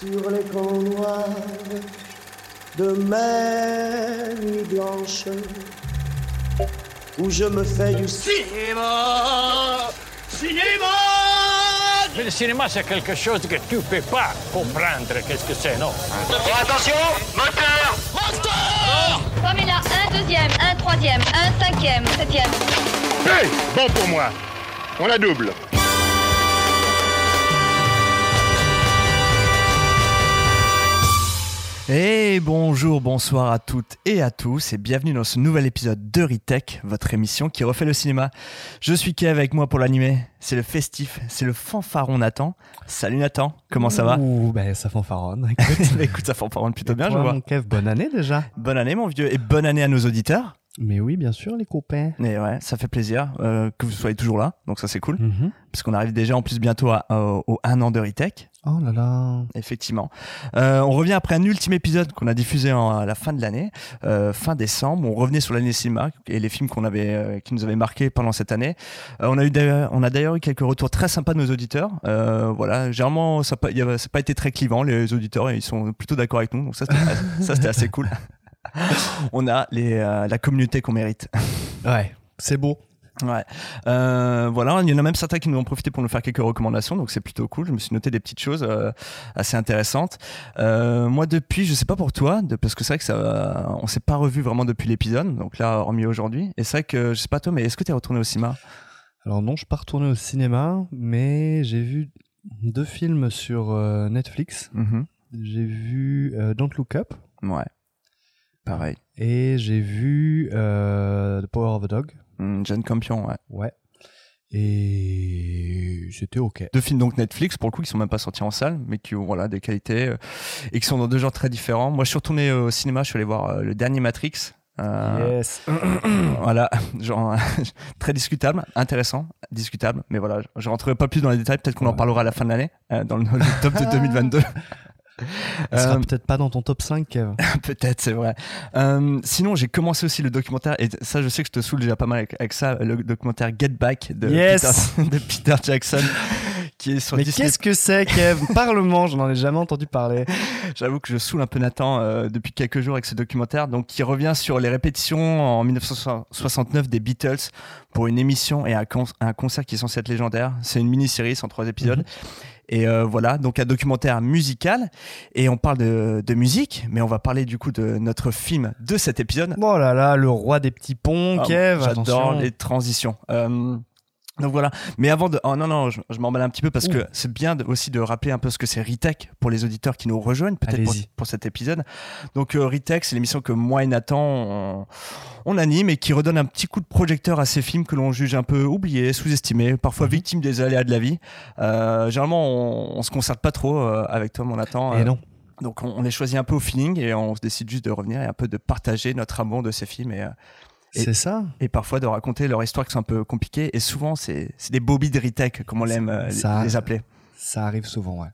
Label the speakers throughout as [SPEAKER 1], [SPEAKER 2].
[SPEAKER 1] sur les camps noirs de mes nuits blanches où je me fais du cinéma. Cinéma
[SPEAKER 2] Mais le cinéma, c'est quelque chose que tu peux pas comprendre. Qu'est-ce que c'est, non?
[SPEAKER 1] Attention, moteur
[SPEAKER 3] Comme il a un deuxième, un troisième, un cinquième, septième.
[SPEAKER 4] Hey Bon pour moi. On la double.
[SPEAKER 5] Et bonjour, bonsoir à toutes et à tous et bienvenue dans ce nouvel épisode de Ritech, votre émission qui refait le cinéma. Je suis Kev avec moi pour l'animer, c'est le festif, c'est le fanfaron Nathan. Salut Nathan, comment ça va
[SPEAKER 6] Ouh, ben ça fanfaronne.
[SPEAKER 5] Écoute, ça fanfaronne plutôt bien, je vois.
[SPEAKER 6] mon Kev, bonne année déjà.
[SPEAKER 5] Bonne année mon vieux et bonne année à nos auditeurs.
[SPEAKER 6] Mais oui, bien sûr, les copains.
[SPEAKER 5] Et ouais, ça fait plaisir euh, que vous soyez toujours là, donc ça c'est cool.
[SPEAKER 6] Mhm.
[SPEAKER 5] Parce qu'on arrive déjà en plus bientôt à- au, au un an de Ritech.
[SPEAKER 6] Oh là là.
[SPEAKER 5] Effectivement. Euh, on revient après un ultime épisode qu'on a diffusé en- à la fin de l'année, euh, fin décembre. On revenait sur l'année cinéma et les films qu'on avait, euh, qui nous avaient marqués pendant cette année. On a eu, d'ailleurs- on a d'ailleurs eu quelques retours très sympas de nos auditeurs. Voilà, généralement ça n'a pas, pas été très clivant. Les auditeurs, ils sont plutôt d'accord avec nous, donc ça c'était, ça c'était assez cool. on a les, la communauté qu'on mérite.
[SPEAKER 6] Ouais, c'est beau.
[SPEAKER 5] Ouais. Euh, voilà, il y en a même certains qui nous ont profité pour nous faire quelques recommandations, donc c'est plutôt cool. Je me suis noté des petites choses euh, assez intéressantes. Euh, moi, depuis, je sais pas pour toi, de, parce que c'est vrai que ça, on s'est pas revu vraiment depuis l'épisode, donc là, hormis aujourd'hui. Et c'est vrai que je sais pas toi, mais est-ce que tu es retourné au cinéma?
[SPEAKER 6] Alors non, je suis pas retourné au cinéma, mais j'ai vu deux films sur euh, Netflix.
[SPEAKER 5] Mhm.
[SPEAKER 6] J'ai vu euh, Don't Look Up
[SPEAKER 5] Ouais. Pareil.
[SPEAKER 6] et j'ai vu euh, The Power of the Dog.
[SPEAKER 5] Hum, Jeune Campion, ouais.
[SPEAKER 6] Ouais. Et c'était ok.
[SPEAKER 5] Deux films donc Netflix pour le coup qui sont même pas sortis en salle, mais qui ont voilà des qualités euh, et qui sont dans deux genres très différents. Moi, je suis retourné au cinéma, je suis allé voir euh, le dernier Matrix. Euh,
[SPEAKER 6] Yes.
[SPEAKER 5] Voilà, genre très discutable, intéressant, discutable, mais voilà, je rentrerai pas plus dans les détails, peut-être qu'on en parlera à la fin de l'année, euh, dans le, le top de 2022.
[SPEAKER 6] Il sera
[SPEAKER 5] Euh,
[SPEAKER 6] peut-être pas dans ton top 5, Kev.
[SPEAKER 5] peut-être, c'est vrai. Euh, sinon, j'ai commencé aussi le documentaire, et ça, je sais que je te saoule déjà pas mal avec, avec ça, le documentaire Get Back de,
[SPEAKER 6] Yes.
[SPEAKER 5] Peter, de Peter Jackson, qui est sur
[SPEAKER 6] Mais
[SPEAKER 5] Disney.
[SPEAKER 6] qu'est-ce que c'est, Kev? Parlement, j'en ai jamais entendu parler.
[SPEAKER 5] J'avoue que je saoule un peu Nathan euh, depuis quelques jours avec ce documentaire, donc qui revient sur les répétitions en 1969 des Beatles pour une émission et un, con- un concert qui est censé être légendaire. C'est une mini-série, en trois épisodes. Et euh, voilà, donc un documentaire musical. Et on parle de, de musique, mais on va parler du coup de notre film de cet épisode.
[SPEAKER 6] Oh là là, le roi des petits ponts,
[SPEAKER 5] Ah,
[SPEAKER 6] Kev.
[SPEAKER 5] J'adore les transitions. Euh, donc voilà. Mais avant de. Oh non, non, je, je m'emballe un petit peu parce
[SPEAKER 6] Ouh.
[SPEAKER 5] que c'est bien de- aussi de rappeler un peu ce que c'est Ritech pour les auditeurs qui nous rejoignent, peut-être pour, cet épisode. Donc euh, Ritech, c'est l'émission que moi et Nathan, on, on anime et qui redonne un petit coup de projecteur à ces films que l'on juge un peu oubliés, sous-estimés, parfois
[SPEAKER 6] Mhm.
[SPEAKER 5] victimes des aléas de la vie. Euh, généralement, on, on se concerte pas trop euh, avec toi, mon Nathan.
[SPEAKER 6] Et
[SPEAKER 5] Euh,
[SPEAKER 6] non.
[SPEAKER 5] donc on, on les choisit un peu au feeling et on se décide juste de revenir et un peu de partager notre amour de ces films et-
[SPEAKER 6] C'est ça.
[SPEAKER 5] et parfois de raconter leur histoire qui sont un peu compliquées. Et souvent, c'est des bobbies de retech, comme on l'aime euh, les appeler.
[SPEAKER 6] Ça arrive souvent, ouais.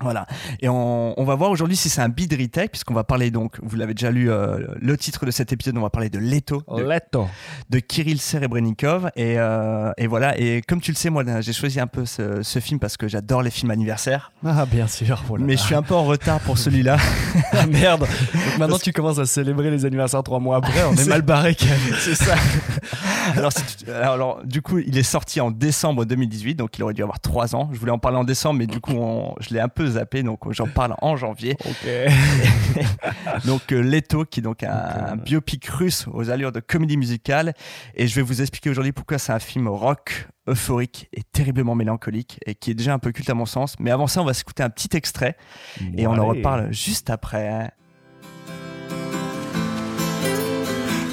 [SPEAKER 5] Voilà. Et on, on va voir aujourd'hui si c'est un bid retech, puisqu'on va parler donc, vous l'avez déjà lu, euh, le titre de cet épisode, on va parler de Leto, de,
[SPEAKER 6] Letto.
[SPEAKER 5] de Kirill Serebrennikov. Et, euh, et voilà. Et comme tu le sais, moi, j'ai choisi un peu ce, ce film parce que j'adore les films anniversaires.
[SPEAKER 6] Ah, bien sûr. oh
[SPEAKER 5] mais je suis un peu en retard pour celui-là.
[SPEAKER 6] Ah, merde. Donc maintenant, tu commences à célébrer les anniversaires trois mois après. On est mal barré.
[SPEAKER 5] C'est ça. alors, alors, alors, du coup, il est sorti en décembre 2018, donc il aurait dû avoir trois ans. Je voulais en parler en décembre, mais du coup, on- je l'ai un peu zappé, donc j'en parle en janvier.
[SPEAKER 6] Ok.
[SPEAKER 5] Donc, euh, Leto, qui est donc un,
[SPEAKER 6] Donc, euh,
[SPEAKER 5] un biopic russe aux allures de comédie musicale. Et je vais vous expliquer aujourd'hui pourquoi c'est un film rock, euphorique et terriblement mélancolique, et qui est déjà un peu culte à mon sens. Mais avant ça, on va s'écouter un petit extrait, et on en
[SPEAKER 6] Allez.
[SPEAKER 5] reparle juste après. hein.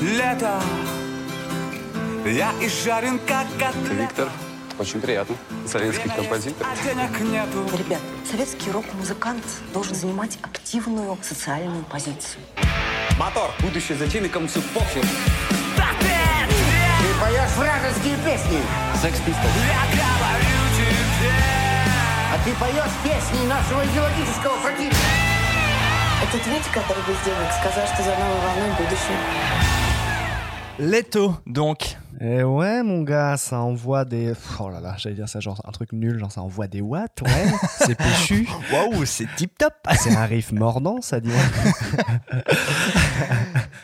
[SPEAKER 7] Лето Я изжарен как котлета
[SPEAKER 8] Виктор, очень приятно. Советский композитор.
[SPEAKER 7] А денег нету
[SPEAKER 9] Ребят, советский рок-музыкант должен занимать активную социальную позицию.
[SPEAKER 8] Мотор. Будущее затейный, кому все похер.
[SPEAKER 1] Ты поешь вражеские песни,
[SPEAKER 8] Секс Пистолс.
[SPEAKER 7] Я говорю тебе
[SPEAKER 1] а ты поешь песни нашего идеологического противника.
[SPEAKER 9] Это Витя, который бездельник, сказал, что за новой волной будущее.
[SPEAKER 5] Leto, donc,
[SPEAKER 6] Et ouais, mon gars, ça envoie des. Oh là là, j'allais dire ça, genre un truc nul, genre ça envoie des watts, ouais. c'est péchu.
[SPEAKER 5] Waouh, c'est tip top.
[SPEAKER 6] C'est un riff mordant, ça dit.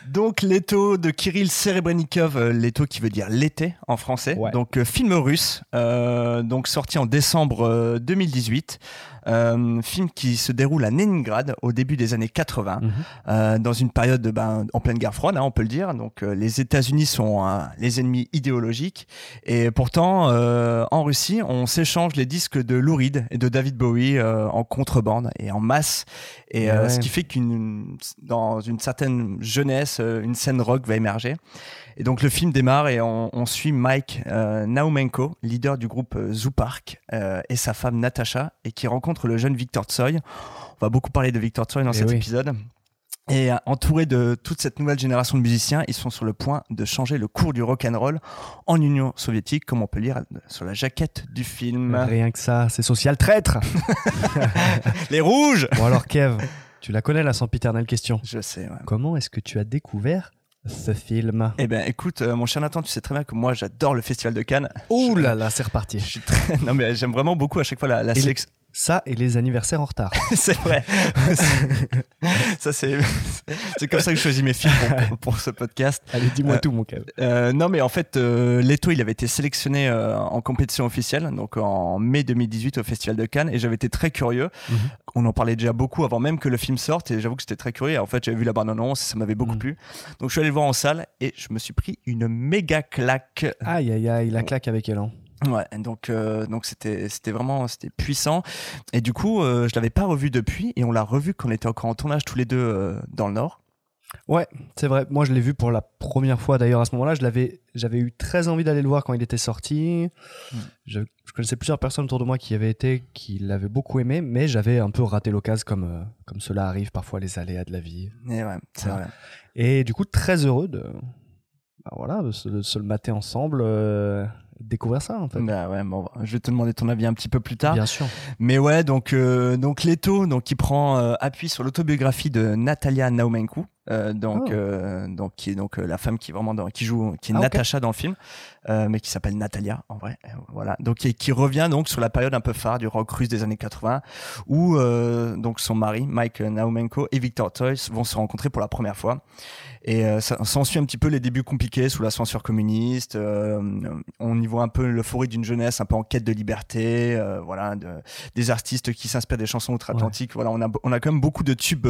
[SPEAKER 5] Donc Leto de Kirill Serebrennikov, euh, Leto qui veut dire l'été en français.
[SPEAKER 6] Ouais.
[SPEAKER 5] Donc euh, film russe, euh, donc sorti en décembre euh, 2018. Euh, film qui se déroule à Leningrad au début des années 80,
[SPEAKER 6] Mhm.
[SPEAKER 5] euh, dans une période ben, en pleine guerre froide, hein, on peut le dire. Donc euh, les États-Unis sont hein, les ennemis idéologiques, et pourtant euh, en Russie, on s'échange les disques de Lou Reed et de David Bowie euh, en contrebande et en masse, et
[SPEAKER 6] Mais
[SPEAKER 5] euh,
[SPEAKER 6] ouais.
[SPEAKER 5] ce qui fait qu'une dans une certaine jeunesse, une scène rock va émerger. Et donc le film démarre et on, on suit Mike euh, Naumenko, leader du groupe euh, Zoo Park, euh, et sa femme Natasha, et qui rencontre le jeune Victor Tsoy. On va beaucoup parler de Victor Tsoy dans
[SPEAKER 6] Eh
[SPEAKER 5] cet
[SPEAKER 6] oui.
[SPEAKER 5] épisode. Et entouré de toute cette nouvelle génération de musiciens, ils sont sur le point de changer le cours du rock and roll en Union soviétique, comme on peut lire sur la jaquette du film.
[SPEAKER 6] Rien que ça, c'est social traître.
[SPEAKER 5] Les rouges.
[SPEAKER 6] Bon alors, Kev, tu la connais la sempiternelle question.
[SPEAKER 5] Je sais. Ouais.
[SPEAKER 6] Comment est-ce que tu as découvert ce film
[SPEAKER 5] Eh ben, écoute, euh, mon cher Nathan, tu sais très bien que moi, j'adore le Festival de Cannes.
[SPEAKER 6] Ouh là là, c'est reparti.
[SPEAKER 5] Je suis très... Non mais j'aime vraiment beaucoup à chaque fois la, la sélection.
[SPEAKER 6] Ça et les anniversaires en retard.
[SPEAKER 5] c'est vrai. ça c'est c'est comme ça que je choisis mes films pour, pour ce podcast.
[SPEAKER 6] Allez, dis-moi
[SPEAKER 5] Euh,
[SPEAKER 6] tout, mon Kev.
[SPEAKER 5] Euh, non mais en fait, euh, Leto il avait été sélectionné euh, en compétition officielle, donc en mai 2018 au Festival de Cannes, et j'avais été très curieux.
[SPEAKER 6] Mhm.
[SPEAKER 5] On en parlait déjà beaucoup avant même que le film sorte, et j'avoue que j'étais très curieux. En fait, j'avais vu la bande annonce, ça m'avait beaucoup
[SPEAKER 6] Mhm.
[SPEAKER 5] plu. Donc je suis allé le voir en salle et je me suis pris une méga claque.
[SPEAKER 6] Aïe aïe aïe, la claque avec Elan.
[SPEAKER 5] Ouais, donc euh, donc c'était c'était vraiment c'était puissant et du coup euh, je l'avais pas revu depuis et on l'a revu quand on était encore en tournage tous les deux euh, dans le Nord.
[SPEAKER 6] Ouais, c'est vrai. Moi, je l'ai vu pour la première fois d'ailleurs à ce moment-là. Je l'avais, j'avais eu très envie d'aller le voir quand il était sorti.
[SPEAKER 5] Mm.
[SPEAKER 6] Je, je connaissais plusieurs personnes autour de moi qui y avaient été, qui l'avaient beaucoup aimé, mais j'avais un peu raté l'occasion comme euh, comme cela arrive parfois les aléas de la vie.
[SPEAKER 5] Et ouais, c'est vrai.
[SPEAKER 6] Et du coup, très heureux de, bah voilà, de se, de se le mater ensemble, euh, découvrir ça en fait.
[SPEAKER 5] Bah ouais, bon, je vais te demander ton avis un petit peu plus tard.
[SPEAKER 6] Bien sûr.
[SPEAKER 5] Mais ouais, donc euh, donc Leto, donc qui prend euh, appui sur l'autobiographie de Natalia Naumenko, euh, donc
[SPEAKER 6] Oh.
[SPEAKER 5] euh, donc qui est donc euh, la femme qui est vraiment dans, qui joue qui est
[SPEAKER 6] Ah, ok.
[SPEAKER 5] Natasha dans le film, mais qui s'appelle Natalia en vrai. Voilà, donc qui, qui revient donc sur la période un peu phare du rock russe des années 80, où donc son mari Mike Naumenko et Victor Toys vont se rencontrer pour la première fois. Et ça s'ensuit un petit peu les débuts compliqués sous la censure communiste. on y voit un peu l'euphorie d'une jeunesse un peu en quête de liberté, voilà, de, des artistes qui s'inspirent des chansons outre-Atlantiques. Voilà, on a, on a quand même beaucoup de tubes,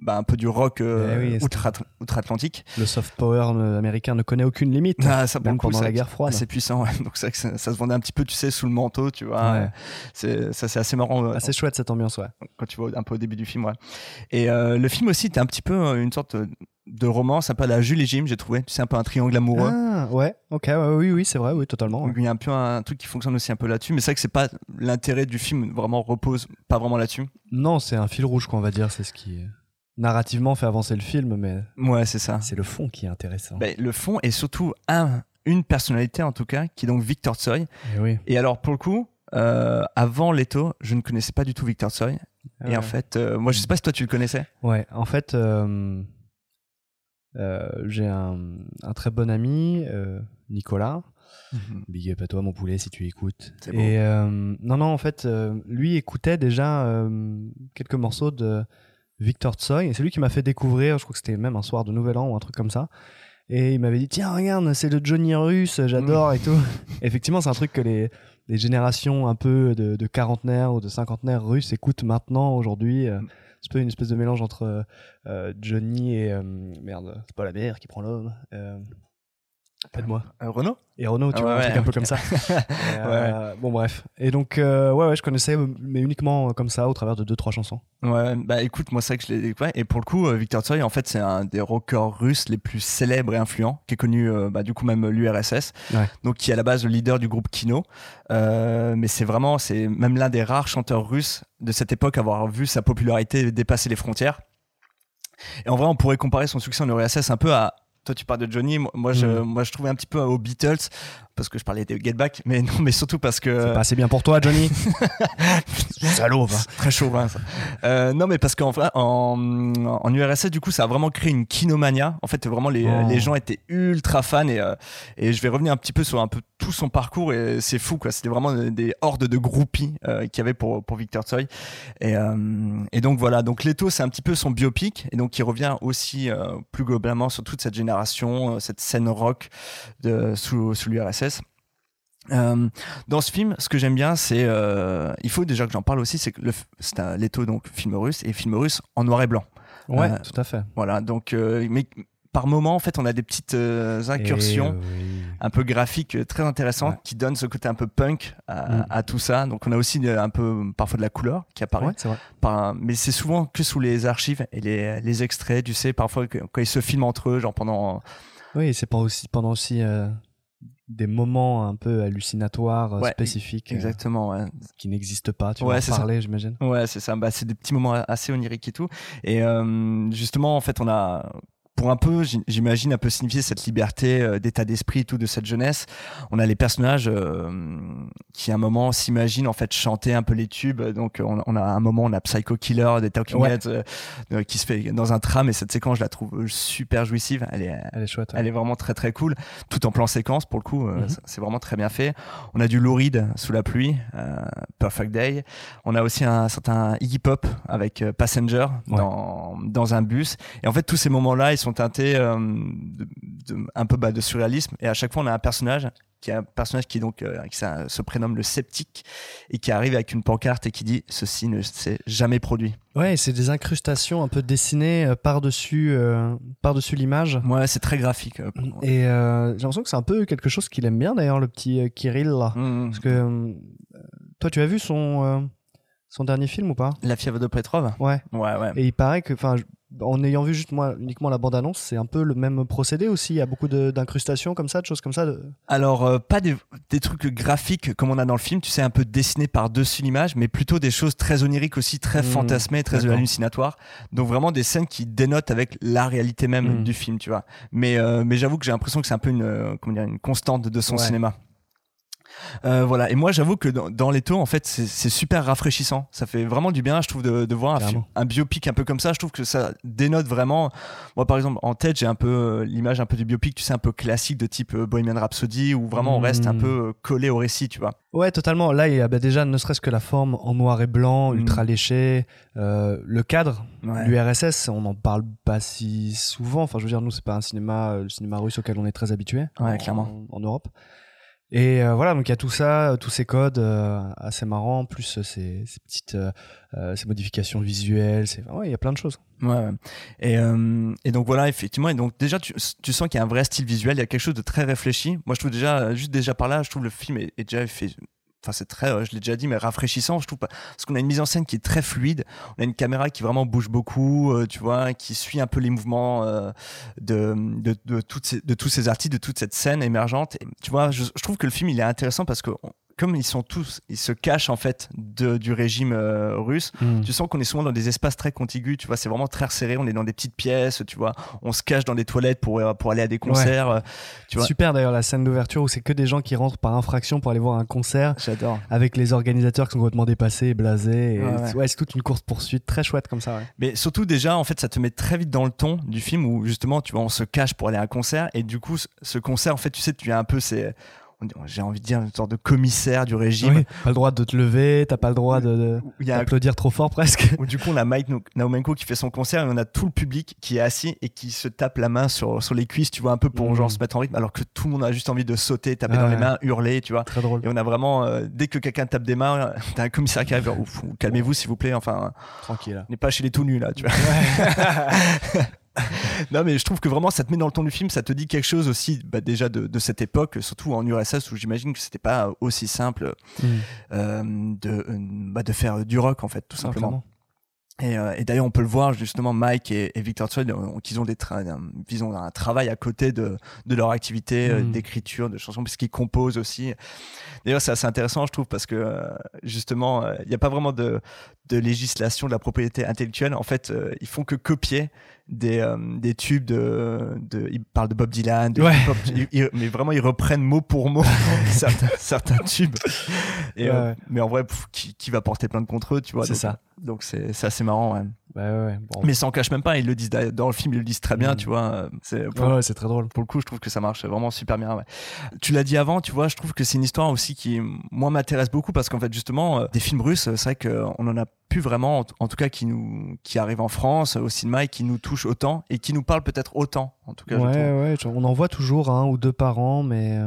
[SPEAKER 5] bah, un peu du rock euh,
[SPEAKER 6] Eh oui,
[SPEAKER 5] outre-Atlantique.
[SPEAKER 6] Le soft power euh, américain ne connaît aucune limite,
[SPEAKER 5] Ah, ça,
[SPEAKER 6] même
[SPEAKER 5] coup,
[SPEAKER 6] pendant
[SPEAKER 5] c'est
[SPEAKER 6] la guerre froide.
[SPEAKER 5] assez puissant. ouais. Donc c'est vrai que ça, ça se vendait un petit peu, tu sais, sous le manteau, tu vois.
[SPEAKER 6] Ouais.
[SPEAKER 5] C'est ça, c'est assez marrant.
[SPEAKER 6] Assez chouette cette ambiance, ouais.
[SPEAKER 5] quand tu vois un peu au début du film. Ouais. Et euh, le film aussi était un petit peu une sorte de romance, un peu à la Jules et Jim, j'ai trouvé. C'est un peu un triangle amoureux.
[SPEAKER 6] Ah, ouais, ok, ouais, oui, oui, c'est vrai, oui, totalement.
[SPEAKER 5] Il y a un peu un truc qui fonctionne aussi un peu là-dessus, mais c'est vrai que c'est pas l'intérêt du film vraiment repose pas vraiment là-dessus.
[SPEAKER 6] Non, c'est un fil rouge, quoi, on va dire. C'est ce qui, narrativement, fait avancer le film, mais
[SPEAKER 5] Ouais, c'est ça.
[SPEAKER 6] c'est le fond qui est intéressant.
[SPEAKER 5] Ben, le fond est surtout un, une personnalité en tout cas, qui est donc Victor Tsoy.
[SPEAKER 6] Eh oui.
[SPEAKER 5] Et alors pour le coup, euh, avant Leto, je ne connaissais pas du tout Victor Tsoy. Et
[SPEAKER 6] Ouais.
[SPEAKER 5] en fait, euh, moi je sais pas si toi tu le connaissais.
[SPEAKER 6] Ouais, en fait, euh, j'ai un, un très bon ami, Nicolas. Big up à toi, mon poulet, si tu écoutes. Et non, non, en fait, lui écoutait déjà quelques morceaux de Victor Tsoy. Et c'est lui qui m'a fait découvrir, je crois que c'était même un soir de Nouvel An ou un truc comme ça. Et il m'avait dit Tiens, regarde, c'est le Johnny russe, j'adore et tout. Effectivement, c'est un truc que les, les générations un peu de, de quarantenaires ou de cinquantenaires russes écoutent maintenant, aujourd'hui. Euh, C'est un peu une espèce de mélange entre euh, Johnny et. euh, merde, c'est pas la bière qui prend l'homme. Euh, Aide-moi.
[SPEAKER 5] Euh, Renaud
[SPEAKER 6] Et Renault, tu
[SPEAKER 5] Ah
[SPEAKER 6] vois,
[SPEAKER 5] ouais,
[SPEAKER 6] un truc un peu comme ça. Euh, Bon, bref. Et donc, euh, ouais, ouais, je connaissais, mais uniquement comme ça, au travers de deux, trois chansons.
[SPEAKER 5] Ouais, bah écoute, moi c'est vrai que je l'ai découvert. Et pour le coup, euh, Victor Tsoy, en fait, c'est un des rockers russes les plus célèbres et influents, qui est connu, euh, bah, du coup, même l'URSS.
[SPEAKER 6] Ouais.
[SPEAKER 5] Donc, qui est à la base le leader du groupe Kino. Euh, mais c'est vraiment, c'est même l'un des rares chanteurs russes de cette époque à avoir vu sa popularité dépasser les frontières. Et en vrai, on pourrait comparer son succès en URSS un peu à. Toi, tu parles de Johnny. Moi, je,
[SPEAKER 6] Mm.
[SPEAKER 5] moi, je trouvais un petit peu aux Beatles parce que je parlais de Get Back, mais non, mais surtout parce que
[SPEAKER 6] C'est pas assez bien pour toi, Johnny. Salaud, va.
[SPEAKER 5] très chaud hein, ça. Euh, non mais parce qu'en en, en URSS du coup ça a vraiment créé une kinomania en fait vraiment les,
[SPEAKER 6] Oh.
[SPEAKER 5] les gens étaient ultra fans et, euh, et je vais revenir un petit peu sur un peu tout son parcours et c'est fou quoi c'était vraiment des hordes de groupies euh, qu'il y avait pour, pour Victor Tsoi et, euh, et donc voilà donc Leto c'est un petit peu son biopic et donc il revient aussi euh, plus globalement sur toute cette génération cette scène rock de, sous, sous l'URSS euh, dans ce film, ce que j'aime bien, c'est, euh, il faut déjà que j'en parle aussi, c'est que c'est un Leto, donc film russe, et film russe en noir et blanc.
[SPEAKER 6] Ouais,
[SPEAKER 5] Euh,
[SPEAKER 6] tout à fait.
[SPEAKER 5] Voilà, donc, mais par moment, en fait, on a des petites incursions
[SPEAKER 6] oui.
[SPEAKER 5] un peu graphiques très intéressantes
[SPEAKER 6] Ouais.
[SPEAKER 5] qui donnent ce côté un peu punk à,
[SPEAKER 6] Mm.
[SPEAKER 5] à tout ça. Donc, on a aussi un peu parfois de la couleur qui apparaît.
[SPEAKER 6] Ouais, c'est vrai.
[SPEAKER 5] Par- mais c'est souvent que sous les archives et les, les extraits, tu sais, parfois quand ils se filment entre eux, genre pendant.
[SPEAKER 6] Oui, c'est pas aussi, pendant aussi euh, des moments un peu hallucinatoires, euh,
[SPEAKER 5] Ouais,
[SPEAKER 6] spécifiques, euh,
[SPEAKER 5] Exactement, ouais.
[SPEAKER 6] qui n'existent pas. Tu
[SPEAKER 5] Ouais,
[SPEAKER 6] vas en parler, j'imagine.
[SPEAKER 5] Ouais, c'est ça. Bah, c'est des petits moments assez oniriques et tout. Et euh, justement, en fait, on a pour un peu, j'imagine, un peu signifier cette liberté euh, d'état d'esprit tout de cette jeunesse. On a les personnages euh, qui, à un moment, s'imaginent en fait chanter un peu les tubes. Donc, on, a un moment, on a Psycho Killer des Talking
[SPEAKER 6] Ouais.
[SPEAKER 5] Heads euh, qui se fait dans un tram. Et cette séquence, je la trouve super jouissive. Elle est,
[SPEAKER 6] Elle est chouette. ouais.
[SPEAKER 5] elle est vraiment très très cool, tout en plan séquence pour le coup,
[SPEAKER 6] Mhm.
[SPEAKER 5] c'est- vraiment très bien fait. On a du Lou Reed sous la pluie, euh, Perfect Day. On a aussi un certain Iggy Pop avec Passenger
[SPEAKER 6] Ouais.
[SPEAKER 5] dans, dans un bus. Et en fait, tous ces moments-là, ils sont teintés euh, de, de- un peu bah, de surréalisme. Et à chaque fois, on a un personnage qui est un personnage qui donc euh, qui se prénomme le sceptique et qui arrive avec une pancarte et qui dit ceci ne s'est jamais produit.
[SPEAKER 6] Ouais, c'est des incrustations un peu dessinées euh, par-dessus euh, par-dessus l'image.
[SPEAKER 5] Ouais, c'est très graphique.
[SPEAKER 6] Et euh, j'ai l'impression que c'est un peu quelque chose qu'il aime bien d'ailleurs, le petit Kirill. Là.
[SPEAKER 5] Mhm.
[SPEAKER 6] Parce que toi, tu as vu son, son dernier film ou pas?
[SPEAKER 5] La fièvre de Petrov?
[SPEAKER 6] Ouais.
[SPEAKER 5] Ouais, ouais.
[SPEAKER 6] Et il paraît que, enfin, en ayant vu juste moi uniquement la bande-annonce, c'est un peu le même procédé aussi. Il y a beaucoup d'incrustations comme ça, de choses comme ça. de-
[SPEAKER 5] Alors, euh, pas des, des trucs graphiques comme on a dans le film, tu sais, un peu dessinés par-dessus l'image, mais plutôt des choses très oniriques aussi, très
[SPEAKER 6] Mmh,
[SPEAKER 5] fantasmées, très hallucinatoires. Donc vraiment des scènes qui dénotent avec la réalité même
[SPEAKER 6] Mmh.
[SPEAKER 5] du film, tu vois. Mais, euh, mais j'avoue que j'ai l'impression que c'est un peu une, euh, comment dire, une constante de son
[SPEAKER 6] Ouais.
[SPEAKER 5] cinéma. Euh, voilà, et moi j'avoue que dans, dans les taux, en fait, c'est super rafraîchissant. Ça fait vraiment du bien, je trouve, de, de voir un, biopic un peu comme ça. Je trouve que ça dénote vraiment. Moi, par exemple, en tête, j'ai un peu euh, l'image un peu du biopic, tu sais, un peu classique de type euh, Bohemian Rhapsody, où vraiment on reste un
[SPEAKER 6] Mm.
[SPEAKER 5] peu euh, collé au récit, tu vois.
[SPEAKER 6] Ouais, totalement. Là, il y a bah, déjà ne serait-ce que la forme en noir et blanc,
[SPEAKER 5] Mm.
[SPEAKER 6] ultra léché, le cadre.
[SPEAKER 5] Ouais.
[SPEAKER 6] L'URSS, on n'en parle pas si souvent. Enfin, je veux dire, nous, c'est pas un cinéma, le cinéma russe auquel on est très habitué.
[SPEAKER 5] Ouais,
[SPEAKER 6] en,
[SPEAKER 5] clairement.
[SPEAKER 6] En, Europe. Et euh, voilà, donc il y a tout ça, euh, tous ces codes euh, assez marrants, plus euh, ces, ces petites euh, euh, ces modifications visuelles. C'est, ouais, il y a plein de choses.
[SPEAKER 5] Ouais, ouais. Et, et donc voilà, effectivement. Et donc déjà, tu, tu sens qu'il y a un vrai style visuel, il y a quelque chose de très réfléchi. Moi, je trouve déjà, juste déjà par là, je trouve le film est, est déjà fait. Enfin, c'est très, euh, je l'ai déjà dit, mais rafraîchissant. Je trouve pas parce qu'on a une mise en scène qui est très fluide. On a une caméra qui vraiment bouge beaucoup, euh, tu vois, qui suit un peu les mouvements euh, de, de, toutes ces, de tous ces artistes, de toute cette scène émergente. Et, tu vois, je, trouve que le film il est intéressant parce que comme ils sont tous, ils se cachent en fait de, du régime euh, russe. Tu sens qu'on est souvent dans des espaces très contigus, tu vois, c'est vraiment très resserré, on est dans des petites pièces, tu vois, on se cache dans des toilettes pour, euh, pour aller à des concerts, euh, tu vois.
[SPEAKER 6] Super d'ailleurs la scène d'ouverture où c'est que des gens qui rentrent par infraction pour aller voir un concert.
[SPEAKER 5] J'adore.
[SPEAKER 6] Avec les organisateurs qui sont complètement dépassés et blasés. Et
[SPEAKER 5] Ouais, ouais.
[SPEAKER 6] c'est- toute une course poursuite très chouette comme ça. Ouais.
[SPEAKER 5] Mais surtout déjà, en fait, ça te met très vite dans le ton du film où justement, tu vois, on se cache pour aller à un concert et du coup, ce- ce concert, en fait, tu sais, tu es un peu, c'est, j'ai envie de dire, une sorte de commissaire du régime.
[SPEAKER 6] Oui, pas le droit de te lever, t'as pas le droit de, d'applaudir trop fort presque.
[SPEAKER 5] Du coup, on a Mike Naumenko qui fait son concert et on a tout le public qui est assis et qui se tape la main sur, sur les cuisses, tu vois, un peu pour
[SPEAKER 6] Mm.
[SPEAKER 5] genre se mettre en rythme, alors que tout le monde a juste envie de sauter, taper
[SPEAKER 6] Ah
[SPEAKER 5] dans les
[SPEAKER 6] ouais.
[SPEAKER 5] mains, hurler, tu vois.
[SPEAKER 6] Très drôle.
[SPEAKER 5] Et on a vraiment, euh, dès que quelqu'un tape des mains, t'as un commissaire qui arrive, Ouf, calmez-vous s'il vous plaît, enfin,
[SPEAKER 6] Tranquille.
[SPEAKER 5] on n'est pas chez les tout nus là, tu vois. non mais je trouve que vraiment ça te met dans le ton du film, ça te dit quelque chose aussi bah, déjà de, de cette époque, surtout en URSS où j'imagine que c'était pas aussi simple
[SPEAKER 6] Mm.
[SPEAKER 5] euh, de, euh, bah, de faire du rock en fait tout
[SPEAKER 6] Ah,
[SPEAKER 5] simplement. Et, euh, et d'ailleurs, on peut le voir justement, Mike et, et Victor Tsoi, euh, qu'ils ont des tra- un, ils ont un travail à côté de, de leur activité
[SPEAKER 6] Mhm.
[SPEAKER 5] d'écriture, de chansons, puisqu'ils composent aussi. D'ailleurs, c'est assez intéressant, je trouve, parce que justement, il n'y a pas vraiment de, de législation de la propriété intellectuelle. En fait, ils font que copier des, euh, des tubes de, de. Ils parlent de Bob Dylan, de
[SPEAKER 6] Ouais.
[SPEAKER 5] ils- ils- mais vraiment, ils reprennent mot pour mot certains, certains tubes. Et,
[SPEAKER 6] Ouais,
[SPEAKER 5] euh, mais en vrai, pff, qui, qui va porter plainte contre eux, tu vois
[SPEAKER 6] C'est ça.
[SPEAKER 5] Donc c'est assez marrant, ouais.
[SPEAKER 6] Bah ouais, ouais, bon.
[SPEAKER 5] Mais ça en cache même pas, ils le disent dans le film, ils le disent très bien,
[SPEAKER 6] Mm.
[SPEAKER 5] tu vois. euh, C'est pour,
[SPEAKER 6] Ouais, c'est très drôle.
[SPEAKER 5] pour le coup, je trouve que ça marche vraiment super bien. ouais. Tu l'as dit avant, tu vois, je trouve que c'est une histoire aussi qui, moi, m'intéresse beaucoup parce qu'en fait, justement, euh, des films russes, c'est vrai qu'on en a plus vraiment, en, tout cas, qui nous, qui arrivent en France euh, au cinéma et qui nous touchent autant et qui nous parlent peut-être autant, en tout cas.
[SPEAKER 6] Ouais, ouais, on en voit toujours un ou deux par an, mais.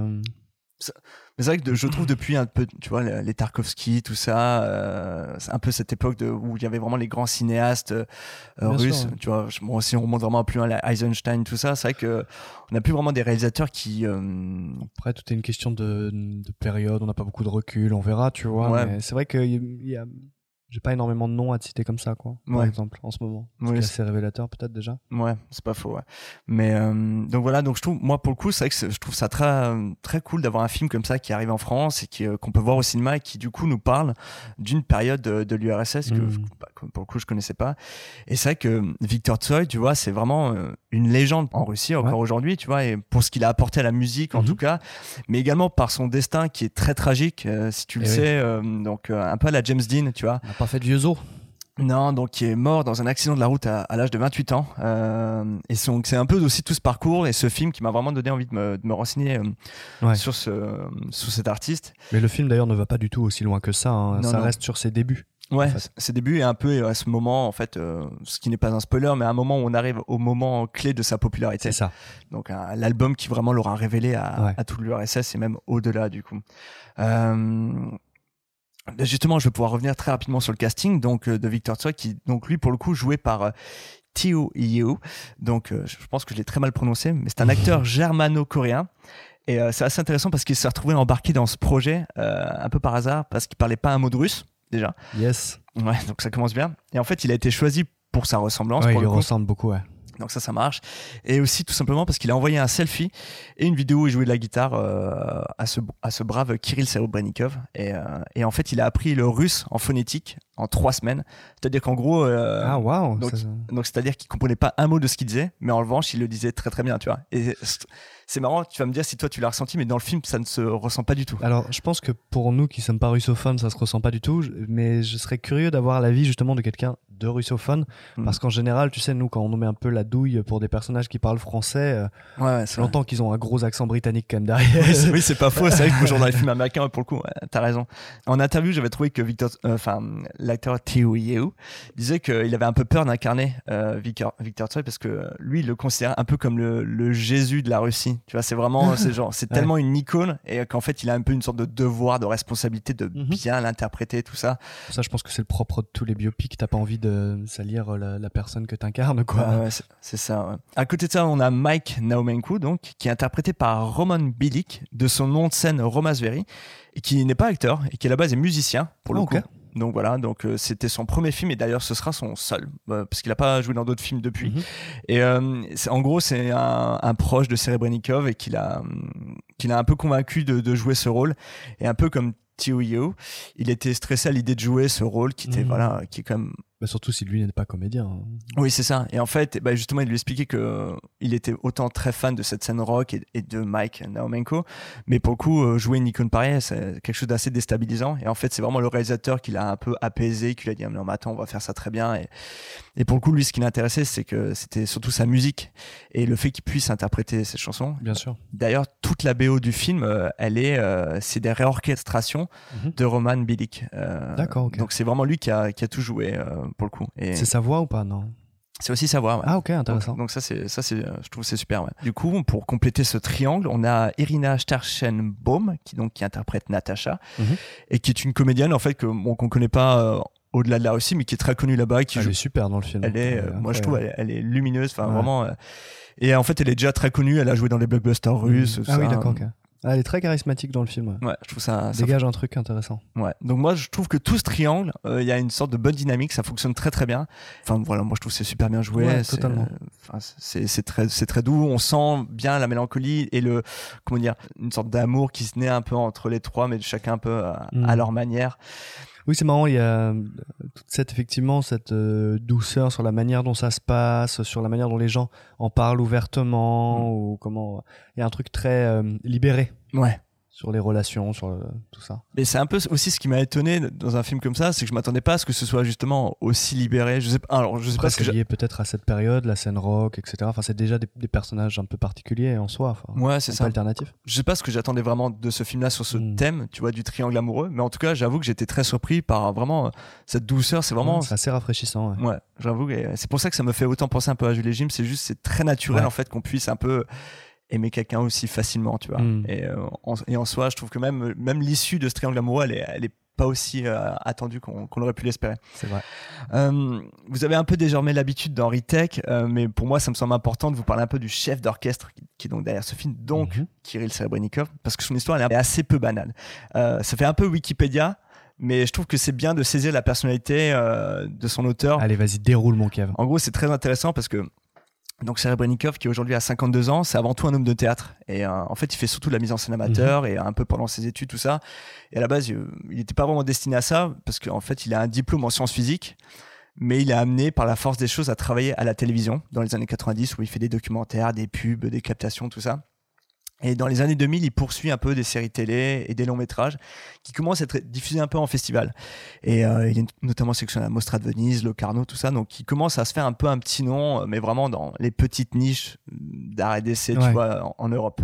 [SPEAKER 5] Mais c'est vrai que je trouve depuis un peu, tu vois, les Tarkovsky, tout ça, euh, c'est un peu cette époque de, où il y avait vraiment les grands cinéastes euh, russes.
[SPEAKER 6] sûr, ouais.
[SPEAKER 5] Tu vois, je- bon, si on remonte vraiment plus loin, la Eisenstein, tout ça, c'est vrai que on n'a plus vraiment des réalisateurs qui. euh,
[SPEAKER 6] Après, tout est une question de, de période, on n'a pas beaucoup de recul, on verra, tu vois.
[SPEAKER 5] Ouais.
[SPEAKER 6] Mais c'est vrai que il y a. J'ai pas énormément de noms à te citer comme ça, quoi. Par
[SPEAKER 5] Ouais.
[SPEAKER 6] exemple, en ce moment.
[SPEAKER 5] Oui, c'est-
[SPEAKER 6] assez révélateur, peut-être déjà.
[SPEAKER 5] Ouais, c'est pas faux. Ouais. Mais euh, donc voilà, donc je trouve, moi pour le coup, c'est vrai que je trouve ça très euh, très cool d'avoir un film comme ça qui arrive en France et qui euh, qu'on peut voir au cinéma et qui du coup nous parle d'une période de, de l'URSS que, que pour le coup je connaissais pas. Et c'est vrai que Victor Tsoi, tu vois, c'est vraiment euh, une légende en Russie encore
[SPEAKER 6] Ouais.
[SPEAKER 5] aujourd'hui, tu vois, et pour ce qu'il a apporté à la musique en
[SPEAKER 6] Mhm.
[SPEAKER 5] tout cas, mais également par son destin qui est très tragique, euh, si tu le
[SPEAKER 6] Eh oui.
[SPEAKER 5] sais, euh, donc euh, un peu à la James Dean, tu vois.
[SPEAKER 6] Pas fait de vieux os.
[SPEAKER 5] Non, donc qui est mort dans un accident de la route à, à l'âge de 28 ans. Euh, et donc c'est un peu aussi tout ce parcours et ce film qui m'a vraiment donné envie de me, de me renseigner euh,
[SPEAKER 6] Ouais.
[SPEAKER 5] sur, ce, sur cet artiste.
[SPEAKER 6] Mais le film, d'ailleurs, ne va pas du tout aussi loin que ça. hein.
[SPEAKER 5] Non,
[SPEAKER 6] ça
[SPEAKER 5] non.
[SPEAKER 6] reste sur ses débuts.
[SPEAKER 5] Ouais,
[SPEAKER 6] En fait.
[SPEAKER 5] ses débuts et un peu à ce moment, en fait, euh, ce qui n'est pas un spoiler, mais à un moment où on arrive au moment clé de sa popularité.
[SPEAKER 6] C'est ça.
[SPEAKER 5] Donc l'album qui vraiment l'aura révélé à,
[SPEAKER 6] Ouais.
[SPEAKER 5] à tout l'URSS et même au-delà du coup. Euh, justement, je vais pouvoir revenir très rapidement sur le casting donc euh, de Victor Tsoi qui donc lui pour le coup joué par euh, Teo Yeo. Donc euh, je pense que je l'ai très mal prononcé, mais c'est un acteur germano-coréen. Et euh, c'est assez intéressant parce qu'il s'est retrouvé embarqué dans ce projet euh, un peu par hasard parce qu'il parlait pas un mot de russe déjà.
[SPEAKER 6] Yes.
[SPEAKER 5] Ouais, donc ça commence bien. Et en fait, il a été choisi pour sa ressemblance.
[SPEAKER 6] Ouais,
[SPEAKER 5] pour
[SPEAKER 6] il
[SPEAKER 5] le
[SPEAKER 6] lui
[SPEAKER 5] coup.
[SPEAKER 6] ressemble beaucoup, ouais.
[SPEAKER 5] Donc ça, ça marche. Et aussi tout simplement parce qu'il a envoyé un selfie et une vidéo où il jouait de la guitare euh, à, ce, brave Kirill Serebrennikov. Et, euh, et en fait, il a appris le russe en phonétique en trois semaines. C'est-à-dire qu'en gros... euh,
[SPEAKER 6] ah, waouh.
[SPEAKER 5] donc,
[SPEAKER 6] ça-
[SPEAKER 5] c'est-à-dire qu'il comprenait pas un mot de ce qu'il disait, mais en revanche, il le disait très très bien, tu vois. Et c'est- marrant, tu vas me dire si toi tu l'as ressenti, mais dans le film, ça ne se ressent pas du tout.
[SPEAKER 6] Alors, je pense que pour nous qui sommes pas russophones, ça se ressent pas du tout. Mais je serais curieux d'avoir l'avis justement de quelqu'un de russophone,
[SPEAKER 5] Mm.
[SPEAKER 6] parce qu'en général, tu sais, nous quand on nous met un peu la douille pour des personnages qui parlent français, euh,
[SPEAKER 5] Ouais, ouais,
[SPEAKER 6] j'entends qu'ils ont un gros accent britannique quand même derrière.
[SPEAKER 5] oui, c'est- pas faux. C'est vrai que genre dans les films américains, pour le coup, ouais, t'as raison. En interview, j'avais trouvé que Victor, euh, enfin, l'acteur Teo Yeo disait qu'il avait un peu peur d'incarner euh, Victor, Victor Tsoi parce que lui, il le considère un peu comme le, le Jésus de la Russie. Tu vois, c'est vraiment, c'est genre, c'est
[SPEAKER 6] Ouais.
[SPEAKER 5] tellement une icône et qu'en fait, il a un peu une sorte de devoir, de responsabilité de
[SPEAKER 6] Mhm.
[SPEAKER 5] bien l'interpréter, tout ça.
[SPEAKER 6] Ça, je pense que c'est le propre de tous les biopics. T'as pas envie de salir la, la personne que t'incarnes, quoi.
[SPEAKER 5] Ouais, c'est- ça. ouais. À côté de ça, on a Mike Naumenko, donc, qui est interprété par Roman Bilic, de son nom de scène Romas Veri, et qui n'est pas acteur, et qui à la base est musicien, pour le
[SPEAKER 6] Ah,
[SPEAKER 5] coup. Donc voilà, donc euh, c'était son premier film et d'ailleurs ce sera son seul euh, parce qu'il n'a pas joué dans d'autres films depuis.
[SPEAKER 6] Mhm.
[SPEAKER 5] Et euh, en gros c'est un, un proche de Serebrennikov et qu'il a hum, qu'il a un peu convaincu de, de jouer ce rôle et un peu comme Tio il était stressé à l'idée de jouer ce rôle qui était
[SPEAKER 6] Mhm.
[SPEAKER 5] voilà qui est quand même
[SPEAKER 6] Bah, surtout si lui n'est pas comédien. hein.
[SPEAKER 5] oui, c'est ça. Et en fait, bah, justement, il lui expliquait que euh, il était autant très fan de cette scène rock et, et de Mike Naumenko, mais pour le coup, euh, jouer une icône pareille, c'est quelque chose d'assez déstabilisant. Et en fait, c'est vraiment le réalisateur qui l'a un peu apaisé, qui lui a dit non, mais attends, on va faire ça très bien. Et, et pour le coup, lui, ce qui l'intéressait, c'est que c'était surtout sa musique et le fait qu'il puisse interpréter cette chanson.
[SPEAKER 6] Bien sûr.
[SPEAKER 5] D'ailleurs, toute la BO du film, euh, elle est, euh, c'est des réorchestrations
[SPEAKER 6] Mhm.
[SPEAKER 5] de Roman Bilic. Euh,
[SPEAKER 6] D'accord, ok.
[SPEAKER 5] Donc c'est vraiment lui qui a, qui a tout joué euh, pour le coup.
[SPEAKER 6] C'est sa voix ou pas, non?
[SPEAKER 5] C'est aussi savoir. ouais.
[SPEAKER 6] Ah, ok, intéressant.
[SPEAKER 5] Donc, donc ça c'est ça c'est euh, je trouve c'est super. ouais. Du coup pour compléter ce triangle, on a Irina Starchenbaum qui donc qui interprète Natasha
[SPEAKER 6] Mhm.
[SPEAKER 5] et qui est une comédienne en fait que bon qu'on connaît pas euh, au-delà de là aussi mais qui est très connue là-bas qui
[SPEAKER 6] elle
[SPEAKER 5] joue
[SPEAKER 6] est super dans le film.
[SPEAKER 5] elle est, euh, moi je trouve elle, elle est lumineuse enfin
[SPEAKER 6] Ouais.
[SPEAKER 5] vraiment euh, et en fait elle est déjà très connue elle a joué dans les blockbusters russes tout
[SPEAKER 6] Ah oui, d'accord, ok. Ah, elle est très charismatique dans le film. Ouais.
[SPEAKER 5] Ouais, je trouve ça. ça
[SPEAKER 6] Dégage un truc intéressant.
[SPEAKER 5] Ouais. Donc moi, je trouve que tout ce triangle, euh, il y a une sorte de bonne dynamique, ça fonctionne très très bien. Enfin voilà, moi je trouve que c'est super bien joué.
[SPEAKER 6] Ouais, totalement.
[SPEAKER 5] euh, enfin, c'est c'est très c'est très doux. On sent bien la mélancolie et le comment dire une sorte d'amour qui se naît un peu entre les trois, mais chacun un peu à,
[SPEAKER 6] Mm.
[SPEAKER 5] à leur manière.
[SPEAKER 6] Oui, c'est marrant, il y a euh, toute cette, effectivement, cette euh, douceur sur la manière dont ça se passe, sur la manière dont les gens en parlent ouvertement,
[SPEAKER 5] Mm.
[SPEAKER 6] ou comment. Il y a un truc très euh, libéré
[SPEAKER 5] Ouais.
[SPEAKER 6] Sur les relations, sur le- tout ça.
[SPEAKER 5] Mais c'est un peu aussi ce qui m'a étonné dans un film comme ça, c'est que je m'attendais pas à ce que ce soit justement aussi libéré. Je sais pas. Alors je sais
[SPEAKER 6] Après,
[SPEAKER 5] pas ce que
[SPEAKER 6] lié peut-être à cette période, la scène rock, etc. Enfin, c'est déjà des, des personnages un peu particuliers en soi. Enfin,
[SPEAKER 5] Ouais, c'est ça.
[SPEAKER 6] alternatif.
[SPEAKER 5] Je sais pas ce que j'attendais vraiment de ce film-là sur ce
[SPEAKER 6] Mm.
[SPEAKER 5] thème, tu vois, du triangle amoureux. Mais en tout cas, j'avoue que j'étais très surpris par vraiment euh, cette douceur. C'est vraiment.
[SPEAKER 6] C'est assez rafraîchissant. ouais.
[SPEAKER 5] Ouais, j'avoue. et C'est pour ça que ça me fait autant penser un peu à Julie Jim. C'est juste, c'est très naturel
[SPEAKER 6] Ouais.
[SPEAKER 5] en fait qu'on puisse un peu aimer quelqu'un aussi facilement, tu vois.
[SPEAKER 6] Mm.
[SPEAKER 5] Et, euh, en, et en soi, je trouve que même, même l'issue de ce triangle amoureux, elle est, elle est pas aussi euh, attendue qu'on qu'on aurait pu l'espérer.
[SPEAKER 6] C'est vrai.
[SPEAKER 5] Euh, vous avez un peu désormais l'habitude d'Henri Tech, euh, mais pour moi, ça me semble important de vous parler un peu du chef d'orchestre qui, qui est donc derrière ce film, donc
[SPEAKER 6] Mhm.
[SPEAKER 5] Kirill Serebrennikov, parce que son histoire elle est assez peu banale. Ça fait un peu Wikipédia, mais je trouve que c'est bien de saisir la personnalité de son auteur.
[SPEAKER 6] Allez, vas-y, déroule mon Kev.
[SPEAKER 5] En gros, c'est très intéressant parce que donc Serebrennikov, qui aujourd'hui a 52 ans, c'est avant tout un homme de théâtre. Et euh, en fait, il fait surtout de la mise en scène amateur et un peu pendant ses études, tout ça. Et à la base, il n'était pas vraiment destiné à ça parce qu'en fait, il a un diplôme en sciences physiques. Mais il est amené par la force des choses à travailler à la télévision dans les années 90 où il fait des documentaires, des pubs, des captations, tout ça. Et dans les années 2000, il poursuit un peu des séries télé et des longs métrages qui commencent à être diffusés un peu en festival. Et euh, il est notamment sélectionné à Mostra de Venise, Locarno, tout ça. Donc il commence à se faire un peu un petit nom, euh, mais vraiment dans les petites niches d'art et d'essai, tu vois, en, en Europe.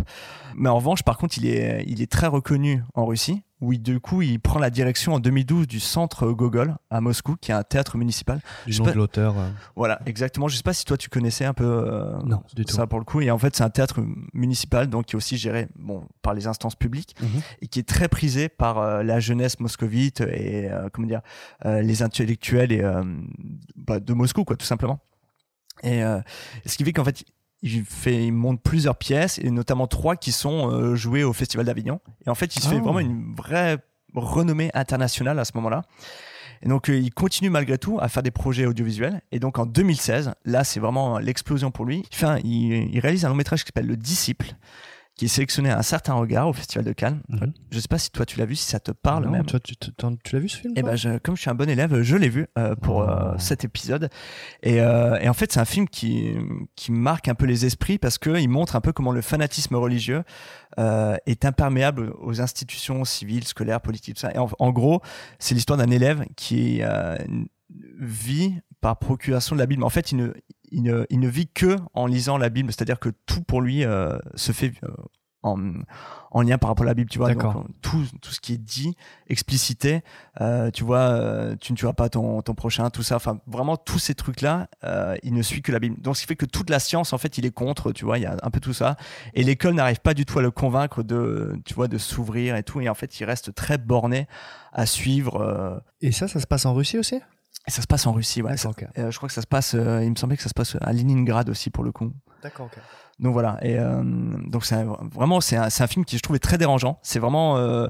[SPEAKER 5] Mais en revanche, par contre, il est, il est très reconnu en Russie, où il, du coup, il prend la direction en 2012 du centre Gogol à Moscou, qui est un théâtre municipal.
[SPEAKER 6] Du nom
[SPEAKER 5] pas-
[SPEAKER 6] de l'auteur. euh,
[SPEAKER 5] Voilà, exactement. Je sais pas si toi tu connaissais un peu euh,
[SPEAKER 6] Non, du tout.
[SPEAKER 5] ça pour le coup. Et en fait, c'est un théâtre municipal, donc qui est aussi géré bon, par les instances publiques
[SPEAKER 6] Mhm.
[SPEAKER 5] et qui est très prisé par euh, la jeunesse moscovite et comment dire les intellectuels et bah, de Moscou, quoi, tout simplement. Et euh, ce qui fait qu'en fait, il fait, il monte plusieurs pièces et notamment trois qui sont euh, jouées au Festival d'Avignon. Et en fait, il se fait
[SPEAKER 6] Ah.
[SPEAKER 5] vraiment une vraie renommée internationale à ce moment-là. Et donc, euh, il continue malgré tout à faire des projets audiovisuels. Et donc, en 2016, là, c'est vraiment l'explosion pour lui. Il, il réalise un long métrage qui s'appelle Le Disciple, qui est sélectionné à un certain regard au Festival de Cannes.
[SPEAKER 6] Mhm.
[SPEAKER 5] Je sais pas si toi tu l'as vu, si ça te parle
[SPEAKER 6] non,
[SPEAKER 5] même.
[SPEAKER 6] toi, tu, tu- t'en- tu l'as vu ce film
[SPEAKER 5] Et
[SPEAKER 6] toi?
[SPEAKER 5] ben, je- comme je suis un bon élève, je l'ai vu euh, pour euh,
[SPEAKER 6] Oh.
[SPEAKER 5] cet épisode. Et, euh, et en fait, c'est un film qui, qui marque un peu les esprits parce qu'il montre un peu comment le fanatisme religieux est imperméable aux institutions civiles, scolaires, politiques, tout ça. Et en, en gros, c'est l'histoire d'un élève qui vit par procuration de la Bible. En fait, il ne, il ne, il ne vit que en lisant la Bible, c'est-à-dire que tout pour lui euh, se fait euh, en, en lien par rapport à la Bible, tu vois. Donc, euh, tout, tout ce qui est dit, explicité, euh, tu vois, tu ne tueras pas ton, ton prochain, tout ça. Enfin, vraiment, tous ces trucs-là, il ne suit que la Bible. Donc, ce qui fait que toute la science, en fait, il est contre, tu vois, il y a un peu tout ça. Et l'école n'arrive pas du tout à le convaincre de, tu vois, de s'ouvrir et tout. Et en fait, il reste très borné à suivre.
[SPEAKER 6] Et ça, ça se passe en Russie aussi?
[SPEAKER 5] Et ça se passe en Russie, ouais. Ça-
[SPEAKER 6] ok.
[SPEAKER 5] euh, je crois que ça se passe, euh, il me semblait que ça se passe à Leningrad aussi, pour le coup.
[SPEAKER 6] D'accord, ok.
[SPEAKER 5] Donc voilà. Et euh, donc c'est vraiment c'est un, un film qui je trouvais très dérangeant. C'est vraiment euh,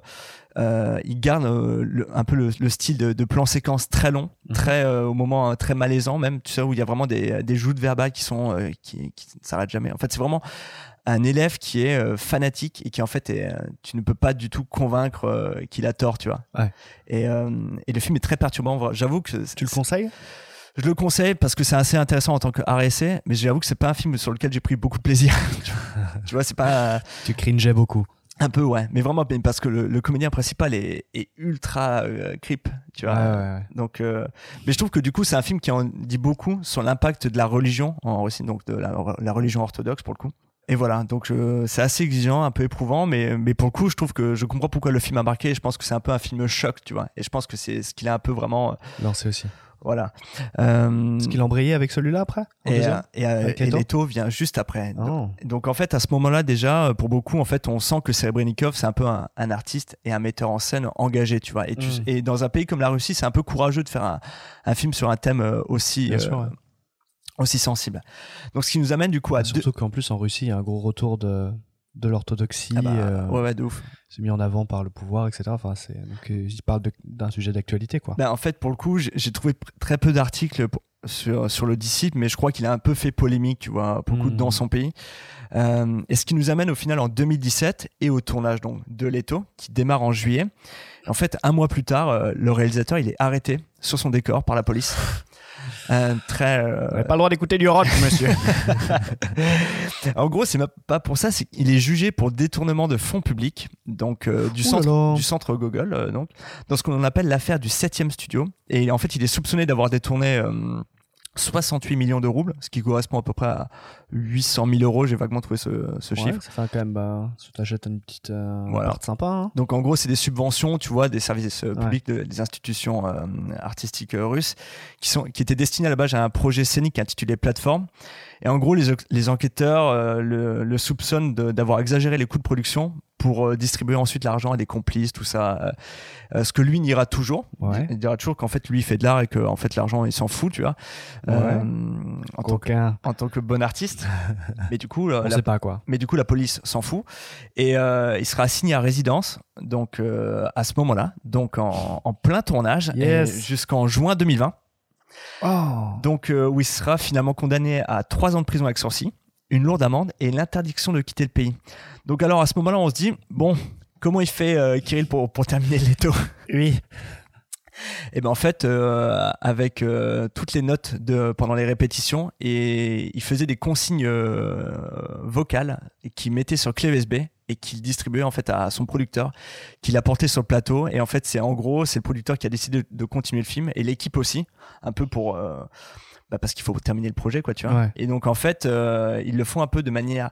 [SPEAKER 5] euh, il garde euh, le- un peu le, le style de, de plan séquence très long,
[SPEAKER 6] Mhm.
[SPEAKER 5] très euh, au moment très malaisant même. Tu sais où il y a vraiment des, des joutes verbales qui sont euh, qui, qui ne s'arrêtent jamais. En fait c'est vraiment un élève qui est euh, fanatique et qui en fait est, euh, tu ne peux pas du tout convaincre euh, qu'il a tort, tu vois.
[SPEAKER 6] Ouais.
[SPEAKER 5] Et, et le film est très perturbant. J'avoue que
[SPEAKER 6] Tu le conseilles?
[SPEAKER 5] Je le conseille parce que c'est assez intéressant en tant que RSC, mais j'avoue que c'est pas un film sur lequel j'ai pris beaucoup de plaisir. tu vois. c'est pas
[SPEAKER 6] Tu cringeais beaucoup.
[SPEAKER 5] un peu ouais, mais vraiment parce que le, le comédien principal est, est ultra euh, creep, tu vois.
[SPEAKER 6] Ouais, ouais, ouais.
[SPEAKER 5] Donc, euh, mais je trouve que du coup c'est un film qui en dit beaucoup sur l'impact de la religion en Russie, donc de la, la religion orthodoxe pour le coup. Et voilà, donc euh, c'est assez exigeant, un peu éprouvant, mais, mais pour le coup, je trouve que je comprends pourquoi le film a marqué. Je pense que c'est un peu un film choc, tu vois. Et je pense que c'est ce qu'il a un peu vraiment, euh,
[SPEAKER 6] Lancé aussi.
[SPEAKER 5] voilà. Euh,
[SPEAKER 6] Est-ce qu'il embrayait avec celui-là après
[SPEAKER 5] et, euh, et, et
[SPEAKER 6] Leto
[SPEAKER 5] vient juste après.
[SPEAKER 6] Oh.
[SPEAKER 5] Donc en fait, à ce moment-là, déjà, pour beaucoup, en fait, on sent que Serebrennikov, c'est un peu un, un artiste et un metteur en scène engagé, tu vois. Et, tu-
[SPEAKER 6] Mm.
[SPEAKER 5] et dans un pays comme la Russie, c'est un peu courageux de faire un, un film sur un thème aussi,
[SPEAKER 6] Bien
[SPEAKER 5] euh,
[SPEAKER 6] sûr, ouais.
[SPEAKER 5] Aussi sensible. Donc ce qui nous amène du coup à deux...
[SPEAKER 6] Surtout qu'en plus en Russie, il y a un gros retour de de l'orthodoxie.
[SPEAKER 5] Ah bah,
[SPEAKER 6] euh,
[SPEAKER 5] ouais, ouais, de ouf.
[SPEAKER 6] C'est mis en avant par le pouvoir, etc. Enfin, c'est donc euh, il parle d'un sujet d'actualité, quoi.
[SPEAKER 5] Ben, en fait, pour le coup, j'ai trouvé très peu d'articles pour- sur, sur le disciple, mais je crois qu'il a un peu fait polémique, tu vois, beaucoup
[SPEAKER 6] Mhm.
[SPEAKER 5] dans son pays. Euh, et ce qui nous amène au final en 2017 et au tournage donc de Leto, qui démarre en juillet. En fait, un mois plus tard, euh, le réalisateur il est arrêté sur son décor par la police. Euh, très. euh,
[SPEAKER 6] pas le droit d'écouter du rock, monsieur.
[SPEAKER 5] en gros, c'est pas pour ça, c'est qu'il est jugé pour détournement de fonds publics, donc euh, du, centre, du centre Gogol, euh, donc, dans ce qu'on appelle l'affaire du 7 studio. Et en fait, il est soupçonné d'avoir détourné euh, 68 millions de roubles, ce qui correspond à peu près à 800 000 euros. J'ai vaguement trouvé ce, ce
[SPEAKER 6] Ouais,
[SPEAKER 5] chiffre.
[SPEAKER 6] ça fait quand même. Bah, tu t'achètes une petite euh,
[SPEAKER 5] Voilà.
[SPEAKER 6] sympa. Hein.
[SPEAKER 5] Donc en gros, c'est des subventions, tu vois, des services euh,
[SPEAKER 6] Ouais.
[SPEAKER 5] publics de- des institutions euh, artistiques russes qui, sont, qui étaient destinés à la base à un projet scénique intitulé Plateforme. Et en gros, les, enquêteurs euh, le, le soupçonnent d'avoir exagéré les coûts de production pour euh, distribuer ensuite l'argent à des complices, tout ça. euh, ce que lui niera toujours.
[SPEAKER 6] Ouais.
[SPEAKER 5] Il dira toujours qu'en fait, lui, il fait de l'art et que en fait, l'argent, il s'en fout, tu vois. En, tant que,
[SPEAKER 6] Coquin.
[SPEAKER 5] en tant que bon artiste. Mais du coup,
[SPEAKER 6] On
[SPEAKER 5] la-
[SPEAKER 6] sait pas quoi.
[SPEAKER 5] mais du coup, la police s'en fout. Et il sera assigné à résidence, donc à ce moment-là, donc en, en plein tournage,
[SPEAKER 6] Yes.
[SPEAKER 5] jusqu'en juin 2020.
[SPEAKER 6] Oh.
[SPEAKER 5] Donc, euh, où il sera finalement condamné à trois ans de prison avec sursis, une lourde amende et l'interdiction de quitter le pays. Donc, alors à ce moment-là, on se dit, bon, comment il fait euh, Kirill pour, pour terminer l'étau
[SPEAKER 6] Oui.
[SPEAKER 5] et ben en fait, euh, avec euh, toutes les notes de pendant les répétitions, et il faisait des consignes euh, vocales qu'il mettait sur clé USB et qu'il distribuait en fait à son producteur, qu'il apportait sur le plateau. Et en fait, c'est en gros, c'est le producteur qui a décidé de, de continuer le film et l'équipe aussi, un peu pour euh, bah, parce qu'il faut terminer le projet, quoi, tu vois.
[SPEAKER 6] Ouais.
[SPEAKER 5] Et donc en fait, euh, ils le font un peu de manière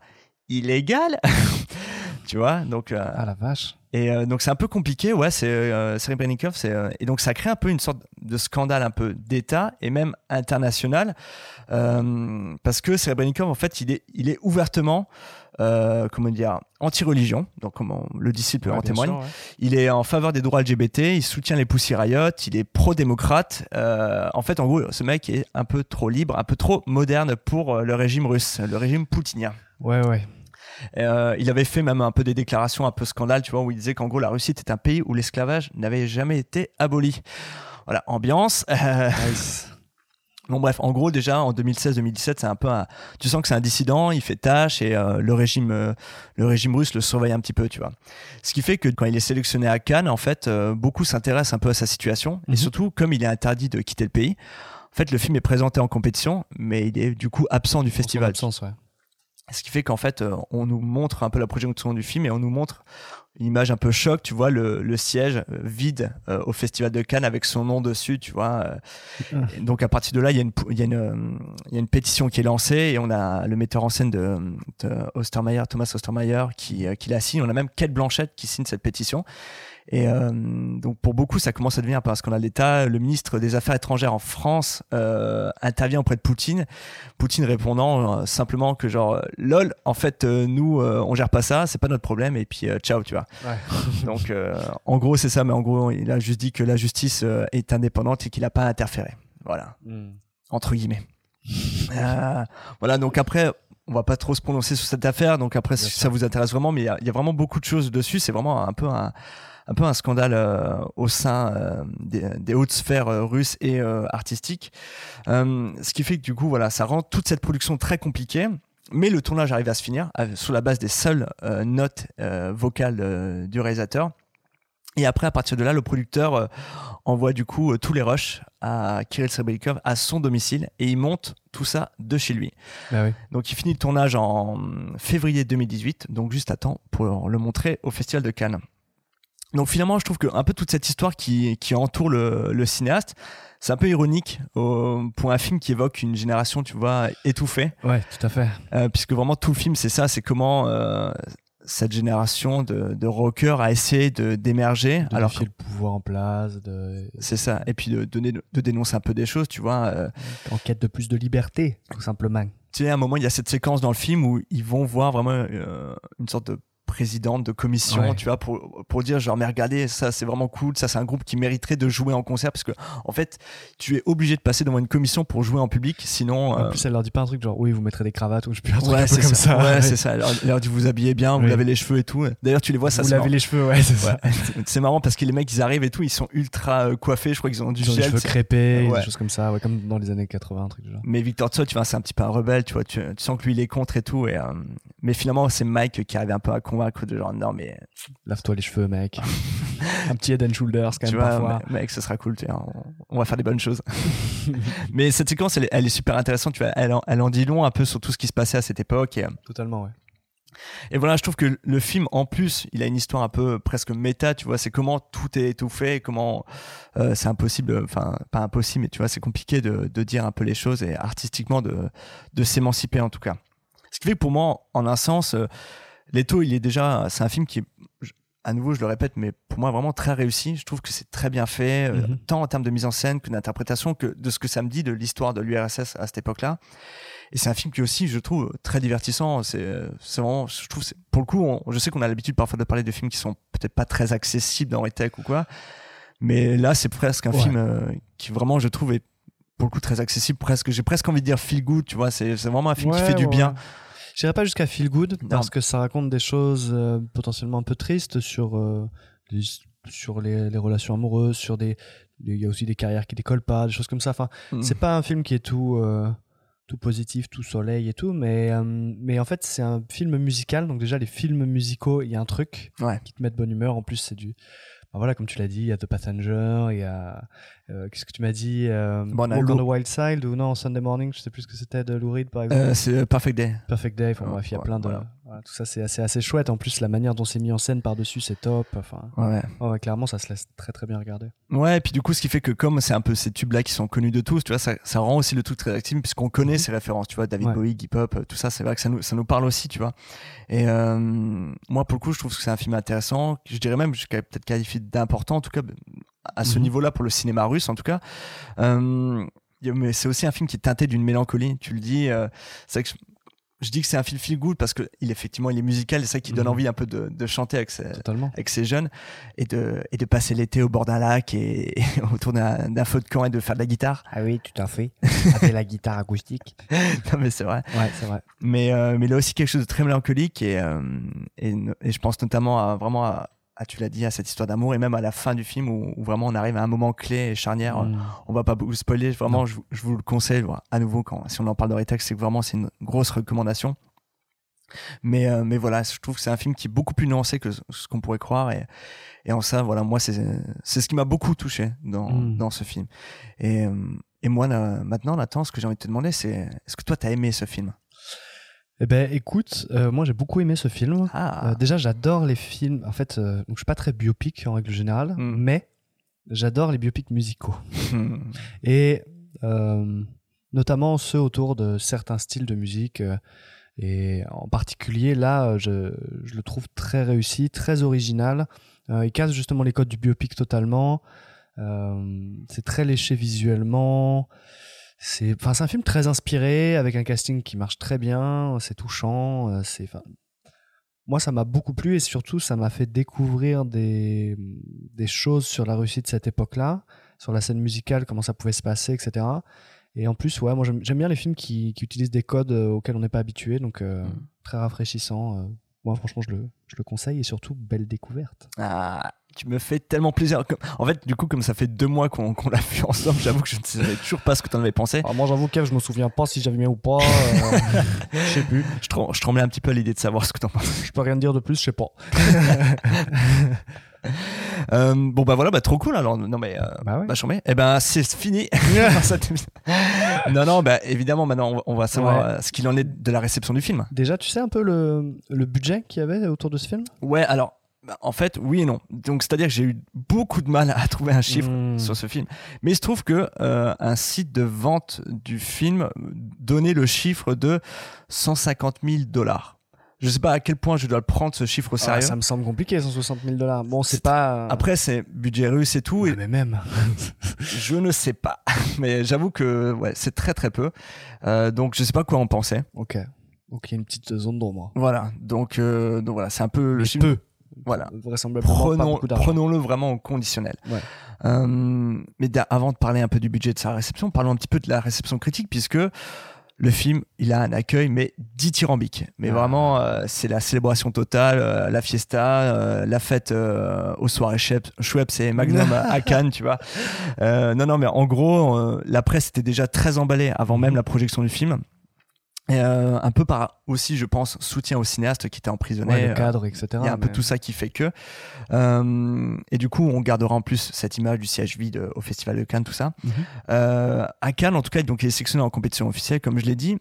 [SPEAKER 5] illégale, tu vois. Donc euh,
[SPEAKER 6] Ah la vache.
[SPEAKER 5] et donc c'est un peu compliqué, ouais, c'est Serebrennikov, et donc ça crée un peu une sorte de scandale un peu d'État et même international parce que Serebrennikov en fait il est il est ouvertement euh, comment dire anti-religion, donc comment le disciple
[SPEAKER 6] Ouais,
[SPEAKER 5] en témoigne.
[SPEAKER 6] sûr, ouais.
[SPEAKER 5] Il est en faveur des droits LGBT, il soutient les Pussy Riot, il est pro-démocrate. Euh, en fait, en gros, ce mec est un peu trop libre, un peu trop moderne pour euh, le régime russe, le régime poutinien.
[SPEAKER 6] Ouais, ouais.
[SPEAKER 5] Euh, il avait fait même un peu des déclarations un peu scandales, tu vois, où il disait qu'en gros la Russie était un pays où l'esclavage n'avait jamais été aboli. Voilà, ambiance. Euh, Bon bref, en gros déjà en 2016-2017, c'est un peu un... tu sens que c'est un dissident, il fait tâche et euh, le régime euh, le régime russe le surveille un petit peu, tu vois. Ce qui fait que quand il est sélectionné à Cannes, en fait, euh, beaucoup s'intéressent un peu à sa situation et
[SPEAKER 6] Mhm.
[SPEAKER 5] surtout comme il est interdit de quitter le pays. En fait, le film est présenté en compétition, mais il est du coup absent du festival.
[SPEAKER 6] Absence, ouais.
[SPEAKER 5] Ce qui fait qu'en fait, on nous montre un peu la projection du film et on nous montre une image un peu choc, tu vois, le, le siège euh, vide euh, au Festival de Cannes avec son nom dessus, tu vois. euh. Et donc à partir de là, il y, a une, il y, a une, il y a une pétition qui est lancée et on a le metteur en scène de, de Thomas Ostermeyer, qui, euh, qui la signe. On a même Kate Blanchett qui signe cette pétition. Et euh, donc pour beaucoup, ça commence à devenir peu un scandale d'État. Le ministre des Affaires étrangères en France euh, intervient auprès de Poutine. Poutine répondant euh, simplement que genre lol, en fait euh, nous euh, on gère pas ça, c'est pas notre problème et puis euh, ciao, tu vois.
[SPEAKER 6] Ouais.
[SPEAKER 5] Donc euh, en gros c'est ça, mais en gros il a juste dit que la justice euh, est indépendante et qu'il a pas interféré. Voilà
[SPEAKER 6] Hmm.
[SPEAKER 5] entre guillemets. Euh, voilà, donc après, on va pas trop se prononcer sur cette affaire, donc après, si ça vous intéresse vraiment, mais il y a, il y a vraiment beaucoup de choses dessus, c'est vraiment un peu un, un peu un scandale euh, au sein euh, des, des hautes sphères euh, russes et euh, artistiques. Euh, ce qui fait que du coup, voilà, ça rend toute cette production très compliquée. Mais le tournage arrive à se finir sur la base des seules euh, notes euh, vocales euh, du réalisateur. Et après, à partir de là, le producteur envoie du coup tous les rushs à Kirill Serebrennikov à son domicile et il monte tout ça de chez lui.
[SPEAKER 6] Bah oui.
[SPEAKER 5] Donc il finit le tournage en février 2018, donc juste à temps pour le montrer au Festival de Cannes. Donc finalement, je trouve que un peu toute cette histoire qui, qui entoure le, le cinéaste, c'est un peu ironique au- pour un film qui évoque une génération, tu vois, étouffée.
[SPEAKER 6] Ouais, tout à fait.
[SPEAKER 5] Euh, puisque vraiment tout le film c'est ça, c'est comment euh, cette génération de, de rockers a essayé de d'émerger.
[SPEAKER 6] De
[SPEAKER 5] Alors
[SPEAKER 6] défier le pouvoir en place, de...
[SPEAKER 5] c'est ça, et puis de, donner, de dénoncer un peu des choses, tu vois. euh,
[SPEAKER 6] en quête de plus de liberté, tout simplement.
[SPEAKER 5] tu sais, à un moment, il y a cette séquence dans le film où ils vont voir vraiment une sorte de présidente de commission,
[SPEAKER 6] Ouais.
[SPEAKER 5] tu vois, pour, pour dire genre, mais regardez, ça c'est vraiment cool, ça c'est un groupe qui mériterait de jouer en concert parce que, en fait, tu es obligé de passer devant une commission pour jouer en public, sinon.
[SPEAKER 6] En
[SPEAKER 5] euh,
[SPEAKER 6] plus, elle leur dit pas un truc genre oui, vous mettrez des cravates ou je sais plus un truc
[SPEAKER 5] Ouais,
[SPEAKER 6] un peu comme
[SPEAKER 5] ça.
[SPEAKER 6] ça.
[SPEAKER 5] Ouais, c'est ça. Alors, alors, vous vous habillez bien, vous
[SPEAKER 6] Oui.
[SPEAKER 5] lavez les cheveux et tout. D'ailleurs, tu les vois, ça
[SPEAKER 6] Vous lavez les cheveux, ouais, c'est ça.
[SPEAKER 5] C'est marrant parce que les mecs, ils arrivent et tout, ils sont ultra euh, coiffés. Je crois qu'ils ont du
[SPEAKER 6] Ils ont des cheveux crépés, des choses comme ça, ouais, comme dans les années 80, un truc du genre.
[SPEAKER 5] Mais Victor Tso, tu vois, c'est un petit peu un rebelle, tu vois. Tu, tu sens que lui, il est contre et tout. Et, euh, mais finalement, c'est Mike qui arrive un peu à convaincre de genre, non, mais
[SPEAKER 6] Lave-toi les cheveux, mec. un petit head and shoulders quand
[SPEAKER 5] tu
[SPEAKER 6] même
[SPEAKER 5] vois,
[SPEAKER 6] parfois.
[SPEAKER 5] mec, ce sera cool, tu vois, on, on va faire des bonnes choses. mais cette séquence, elle, est- elle est super intéressante, tu vois. Elle, en- elle en dit long un peu sur tout ce qui se passait à cette époque. Et, euh,
[SPEAKER 6] Totalement, ouais.
[SPEAKER 5] Et voilà, je trouve que le film, en plus, il a une histoire un peu presque méta, tu vois, c'est comment tout est étouffé, comment euh, c'est impossible, enfin, pas impossible, mais tu vois, c'est compliqué de, de dire un peu les choses et artistiquement de, de s'émanciper en tout cas. Ce qui fait que pour moi, en un sens, euh, Leto, il est déjà, c'est un film qui est, à nouveau, je le répète, mais pour moi, vraiment très réussi. Je trouve que c'est très bien fait, euh,
[SPEAKER 6] Mhm.
[SPEAKER 5] tant en termes de mise en scène que d'interprétation, que de ce que ça me dit de l'histoire de l'URSS à cette époque-là. Et c'est un film qui aussi, je trouve, très divertissant. C'est, euh, vraiment, je trouve, pour le coup, on- je sais qu'on a l'habitude parfois de parler de films qui sont peut-être pas très accessibles dans les tech ou quoi, mais là, c'est presque un
[SPEAKER 6] Ouais.
[SPEAKER 5] film euh, qui vraiment, je trouve, est pour le coup très accessible. Presque, j'ai presque envie de dire feel good. Tu vois, c'est, vraiment un film qui
[SPEAKER 6] Ouais,
[SPEAKER 5] fait du bien.
[SPEAKER 6] J'irai pas jusqu'à feel good
[SPEAKER 5] Non.
[SPEAKER 6] parce que ça raconte des choses euh, potentiellement un peu tristes sur euh, les, sur les, les relations amoureuses, sur des il y a aussi des carrières qui décollent pas, des choses comme ça. Enfin,
[SPEAKER 5] Mm.
[SPEAKER 6] c'est pas un film qui est tout euh, tout positif, tout soleil et tout, mais mais en fait c'est un film musical. Donc déjà les films musicaux, il y a un truc
[SPEAKER 5] Ouais.
[SPEAKER 6] qui te met de bonne humeur. En plus c'est du voilà comme tu l'as dit, il y a The Passenger, il y a euh, qu'est-ce que tu m'as dit euh,
[SPEAKER 5] Bon,
[SPEAKER 6] Walk on the Wild Side ou non Sunday Morning, je sais plus ce que c'était de Lou Reed par exemple.
[SPEAKER 5] Euh, c'est Perfect Day.
[SPEAKER 6] Perfect Day, enfin, bref, il y a plein de.
[SPEAKER 5] voilà.
[SPEAKER 6] Voilà, tout ça, c'est assez, assez chouette. En plus, la manière dont c'est mis en scène par-dessus, c'est top. Enfin,
[SPEAKER 5] Ouais.
[SPEAKER 6] ouais, ouais, clairement, ça se laisse très très bien regarder.
[SPEAKER 5] Ouais, et puis du coup, ce qui fait que comme c'est un peu ces tubes-là qui sont connus de tous, tu vois, ça, ça rend aussi le tout très actif puisqu'on connaît ces références, tu vois, David
[SPEAKER 6] Ouais.
[SPEAKER 5] Bowie, Iggy Pop, euh, tout ça, c'est vrai que ça nous, ça nous parle aussi, tu vois. Et euh, moi, pour le coup, je trouve que c'est un film intéressant, je dirais même, je peut-être qualifié d'important, en tout cas, à ce
[SPEAKER 6] Mhm.
[SPEAKER 5] niveau-là pour le cinéma russe, en tout cas. Euh, mais c'est aussi un film qui est teinté d'une mélancolie, tu le dis. euh, c'est vrai que je, je dis que c'est un film feel good parce que il effectivement il est musical, c'est ça qui donne
[SPEAKER 6] Mhm.
[SPEAKER 5] envie un peu de, de chanter avec ses,
[SPEAKER 6] Totalement.
[SPEAKER 5] avec ces jeunes et de, et de passer l'été au bord d'un lac et, et autour d'un d'un feu de camp et de faire de la guitare.
[SPEAKER 6] Ah oui, tout à fait. Avec la guitare acoustique.
[SPEAKER 5] non mais c'est vrai.
[SPEAKER 6] Ouais, c'est vrai.
[SPEAKER 5] Mais, euh, mais il a aussi quelque chose de très mélancolique et, euh, et, et je pense notamment à vraiment à, à, tu l'as dit, à cette histoire d'amour et même à la fin du film où, où vraiment on arrive à un moment clé et charnière.
[SPEAKER 6] Mm.
[SPEAKER 5] On va pas vous spoiler, vraiment, je, vous- je vous le conseille. voilà, À nouveau, quand, si on en parle dans les textes, c'est que vraiment c'est une grosse recommandation. Mais, euh, mais voilà, je trouve que c'est un film qui est beaucoup plus nuancé que ce ce qu'on pourrait croire. Et, et en ça, voilà, moi, c'est ce qui m'a beaucoup touché dans,
[SPEAKER 6] Mm.
[SPEAKER 5] dans ce film. Et, euh, et moi, là, maintenant, Nathan, ce que j'ai envie de te demander, c'est est-ce que toi, t'as aimé ce film?
[SPEAKER 6] Eh ben, écoute, euh, moi j'ai beaucoup aimé ce film.
[SPEAKER 5] Ah.
[SPEAKER 6] Euh, déjà, j'adore les films. En fait, euh, donc, je suis pas très biopic en règle générale,
[SPEAKER 5] Mm.
[SPEAKER 6] mais j'adore les biopics musicaux.
[SPEAKER 5] Hmm.
[SPEAKER 6] et euh, notamment ceux autour de certains styles de musique. et en particulier, là, je, je le trouve très réussi, très original. Il casse justement les codes du biopic totalement. C'est très léché visuellement. C'est, enfin, c'est un film très inspiré, avec un casting qui marche très bien. C'est touchant. euh, C'est, enfin, moi, ça m'a beaucoup plu et surtout, ça m'a fait découvrir des, des choses sur la Russie de cette époque-là, sur la scène musicale, comment ça pouvait se passer, etc. Et en plus, ouais, moi j'aime bien les films qui, qui utilisent des codes euh, auxquels on n'est pas habitué, donc euh,
[SPEAKER 5] Mm.
[SPEAKER 6] très rafraîchissant. moi, franchement, je le, je le conseille et surtout, belle découverte.
[SPEAKER 5] Ah, tu me fais tellement plaisir. En fait, du coup, comme ça fait deux mois qu'on qu'on l'a vu ensemble, j'avoue que je ne savais toujours pas ce que tu en avais pensé.
[SPEAKER 6] Alors, moi, j'avoue, Kev, je me souviens pas si j'avais bien ou pas. euh, je sais plus.
[SPEAKER 5] Je, trem- je tremblais un petit peu à l'idée de savoir ce que tu en pensais.
[SPEAKER 6] Je peux rien dire de plus, je sais pas.
[SPEAKER 5] Euh, bon, bah voilà, bah trop cool alors. Non, mais. Euh,
[SPEAKER 6] Bah ouais.
[SPEAKER 5] bah, chambé. Eh ben, c'est fini. Non, non, bah évidemment, maintenant, on va- savoir
[SPEAKER 6] Ouais.
[SPEAKER 5] euh, ce qu'il en est de la réception du film.
[SPEAKER 6] Déjà, tu sais un peu le, le budget qu'il y avait autour de ce film?
[SPEAKER 5] Ouais, alors. Bah, En fait, oui et non. Donc, c'est-à-dire que j'ai eu beaucoup de mal à trouver un chiffre
[SPEAKER 6] Mm.
[SPEAKER 5] sur ce film. Mais il se trouve que euh, un site de vente du film donnait le chiffre de 150 000 dollars. Je sais pas à quel point je dois le prendre ce chiffre au
[SPEAKER 6] Ah,
[SPEAKER 5] sérieux.
[SPEAKER 6] Ça me semble compliqué, 160 000 dollars. Bon, c'est pas.
[SPEAKER 5] Après, c'est budget russe et tout.
[SPEAKER 6] Ouais,
[SPEAKER 5] et
[SPEAKER 6] mais même.
[SPEAKER 5] je ne sais pas. Mais j'avoue que ouais, c'est très très peu. Euh, donc, je sais pas quoi en penser.
[SPEAKER 6] Ok. Donc il y a une petite zone d'ombre.
[SPEAKER 5] Voilà, donc, euh, donc voilà, c'est un peu le film.
[SPEAKER 6] peu.
[SPEAKER 5] Voilà.
[SPEAKER 6] Vraisemblablement pas
[SPEAKER 5] Prenons,
[SPEAKER 6] beaucoup d'argent.
[SPEAKER 5] prenons-le vraiment au conditionnel.
[SPEAKER 6] Ouais.
[SPEAKER 5] Euh, mais avant de parler un peu du budget de sa réception, parlons un petit peu de la réception critique, puisque le film, il a un accueil, mais dithyrambique. Mais
[SPEAKER 6] Ah.
[SPEAKER 5] vraiment, euh, c'est la célébration totale, euh, la fiesta, euh, la fête aux soirées Schweppes, et Magnum à Cannes, tu vois. Non, non, mais en gros, la presse était déjà très emballée avant même la projection du film. Et, euh, un peu par aussi, je pense, soutien au cinéaste qui était emprisonné.
[SPEAKER 6] Ouais, le
[SPEAKER 5] euh,
[SPEAKER 6] cadre, etc.
[SPEAKER 5] il y a un peu tout ça qui fait que. Euh, et du coup, on gardera en plus cette image du siège vide au Festival de Cannes, tout ça. Euh, à Cannes, en tout cas, donc, il est sélectionné en compétition officielle, comme je l'ai dit.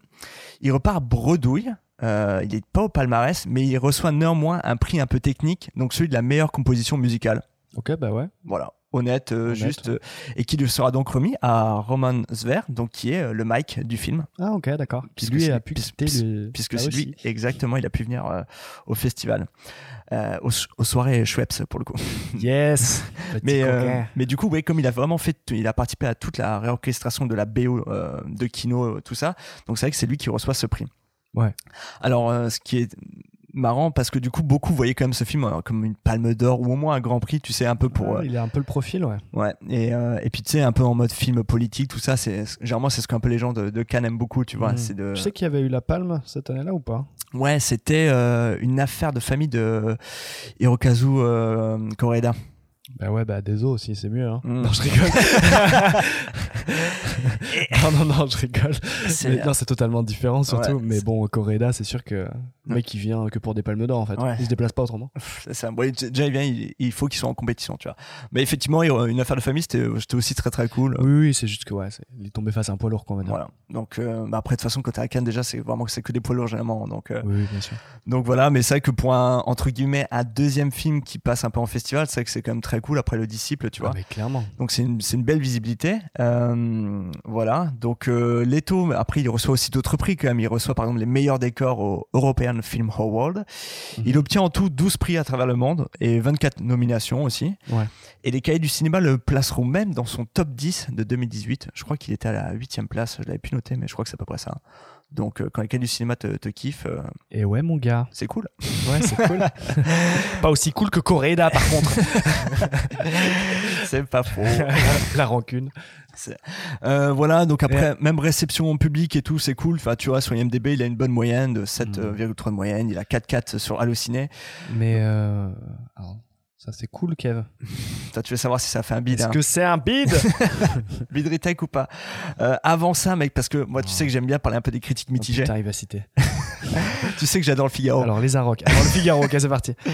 [SPEAKER 5] Il repart bredouille. Euh, il n'est pas au palmarès, mais il reçoit néanmoins un prix un peu technique, donc celui de la meilleure composition musicale.
[SPEAKER 6] Ok, bah ouais.
[SPEAKER 5] Voilà, honnête, euh,
[SPEAKER 6] Honnête,
[SPEAKER 5] juste, euh, et qui lui sera donc remis à Roman Zver, donc qui est euh, le Mike du film.
[SPEAKER 6] Ah ok, d'accord.
[SPEAKER 5] Puisque
[SPEAKER 6] lui
[SPEAKER 5] c'est-
[SPEAKER 6] a pu quitter le-
[SPEAKER 5] puisque c'est lui, exactement, il a pu venir euh, au festival, euh, aux, aux soirées Schweppes pour le coup.
[SPEAKER 6] Yes.
[SPEAKER 5] Mais, euh, mais du coup, ouais, comme il a vraiment fait, il a participé à toute la réorchestration de la BO de Kino, tout ça. Donc c'est vrai que c'est lui qui reçoit ce prix.
[SPEAKER 6] Ouais.
[SPEAKER 5] Alors, euh, ce qui est marrant, parce que du coup, beaucoup voyaient quand même ce film euh, comme une palme d'or ou au moins un grand prix, tu sais, un peu pour. Euh,
[SPEAKER 6] il a un peu le profil, ouais.
[SPEAKER 5] Ouais, et, euh, et puis tu sais, un peu en mode film politique, tout ça, c'est généralement c'est ce qu'un peu les gens de, de Cannes aiment beaucoup, tu vois. C'est de...
[SPEAKER 6] Tu sais qu'il y avait eu la palme cette année-là ou pas?
[SPEAKER 5] Ouais, c'était euh, une affaire de famille de Hirokazu Koreeda.
[SPEAKER 6] Bah ouais, bah des os aussi, c'est mieux. Hein.
[SPEAKER 5] Mm.
[SPEAKER 6] Non, je rigole. non, non, non, je rigole.
[SPEAKER 5] C'est-
[SPEAKER 6] Mais non, c'est totalement différent surtout.
[SPEAKER 5] Ouais,
[SPEAKER 6] mais bon, Coréda, c'est sûr que le mec il vient que pour des palmes d'or en fait.
[SPEAKER 5] Ouais.
[SPEAKER 6] Il se déplace pas autrement.
[SPEAKER 5] C'est ça. Bon, déjà, il vient, il, il faut qu'ils soient en compétition, tu vois. Mais effectivement, une affaire de famille, c'était c'était aussi très très cool.
[SPEAKER 6] Oui, oui, c'est juste que ouais, il est tombé face à un poids lourd, va dire.
[SPEAKER 5] Voilà. Donc, euh, bah après, de toute façon, quand t'es à Cannes, déjà, c'est vraiment que c'est que des poids lourds, généralement. Donc, euh,
[SPEAKER 6] Oui, oui, bien sûr.
[SPEAKER 5] donc voilà. Mais c'est vrai que pour un, entre guillemets, un deuxième film qui passe un peu en festival, c'est vrai que c'est quand même très cool après Le Disciple, tu vois.
[SPEAKER 6] Ah, mais clairement.
[SPEAKER 5] Donc c'est une, une belle visibilité. Euh, voilà. Donc euh, Leto, après il reçoit aussi d'autres prix quand même. Il reçoit par exemple les meilleurs décors au European Film Award.
[SPEAKER 6] Mhm.
[SPEAKER 5] Il obtient en tout 12 prix à travers le monde et 24 nominations aussi.
[SPEAKER 6] Ouais.
[SPEAKER 5] Et les cahiers du cinéma le placeront même dans son top 10 de 2018. Je crois qu'il était à la 8 place. Je l'avais pu noter, mais je crois que c'est à peu près ça. Donc euh, quand les du cinéma te, te kiffent, euh,
[SPEAKER 6] Et ouais, mon gars.
[SPEAKER 5] c'est cool.
[SPEAKER 6] Ouais, c'est cool. pas aussi cool que Coréda, par contre.
[SPEAKER 5] c'est pas faux.
[SPEAKER 6] la rancune.
[SPEAKER 5] Euh, voilà, donc après, même réception en public et tout, c'est cool. Enfin, tu vois, sur IMDB, il a une bonne moyenne de 7,3 de moyenne. Il a 4,4 sur Allociné.
[SPEAKER 6] Mais euh, alors, ça c'est cool, Kev.
[SPEAKER 5] Toi, tu veux savoir si ça fait un bid.
[SPEAKER 6] Est-ce
[SPEAKER 5] hein.
[SPEAKER 6] que c'est un bid
[SPEAKER 5] Bid retake ou pas? Euh, Avant ça, mec, parce que moi, tu sais que j'aime bien parler un peu des critiques mitigées.
[SPEAKER 6] Putain, il va citer.
[SPEAKER 5] tu sais que j'adore le Figaro.
[SPEAKER 6] Alors, les Arocs. Alors, le Figaro, ok, c'est parti.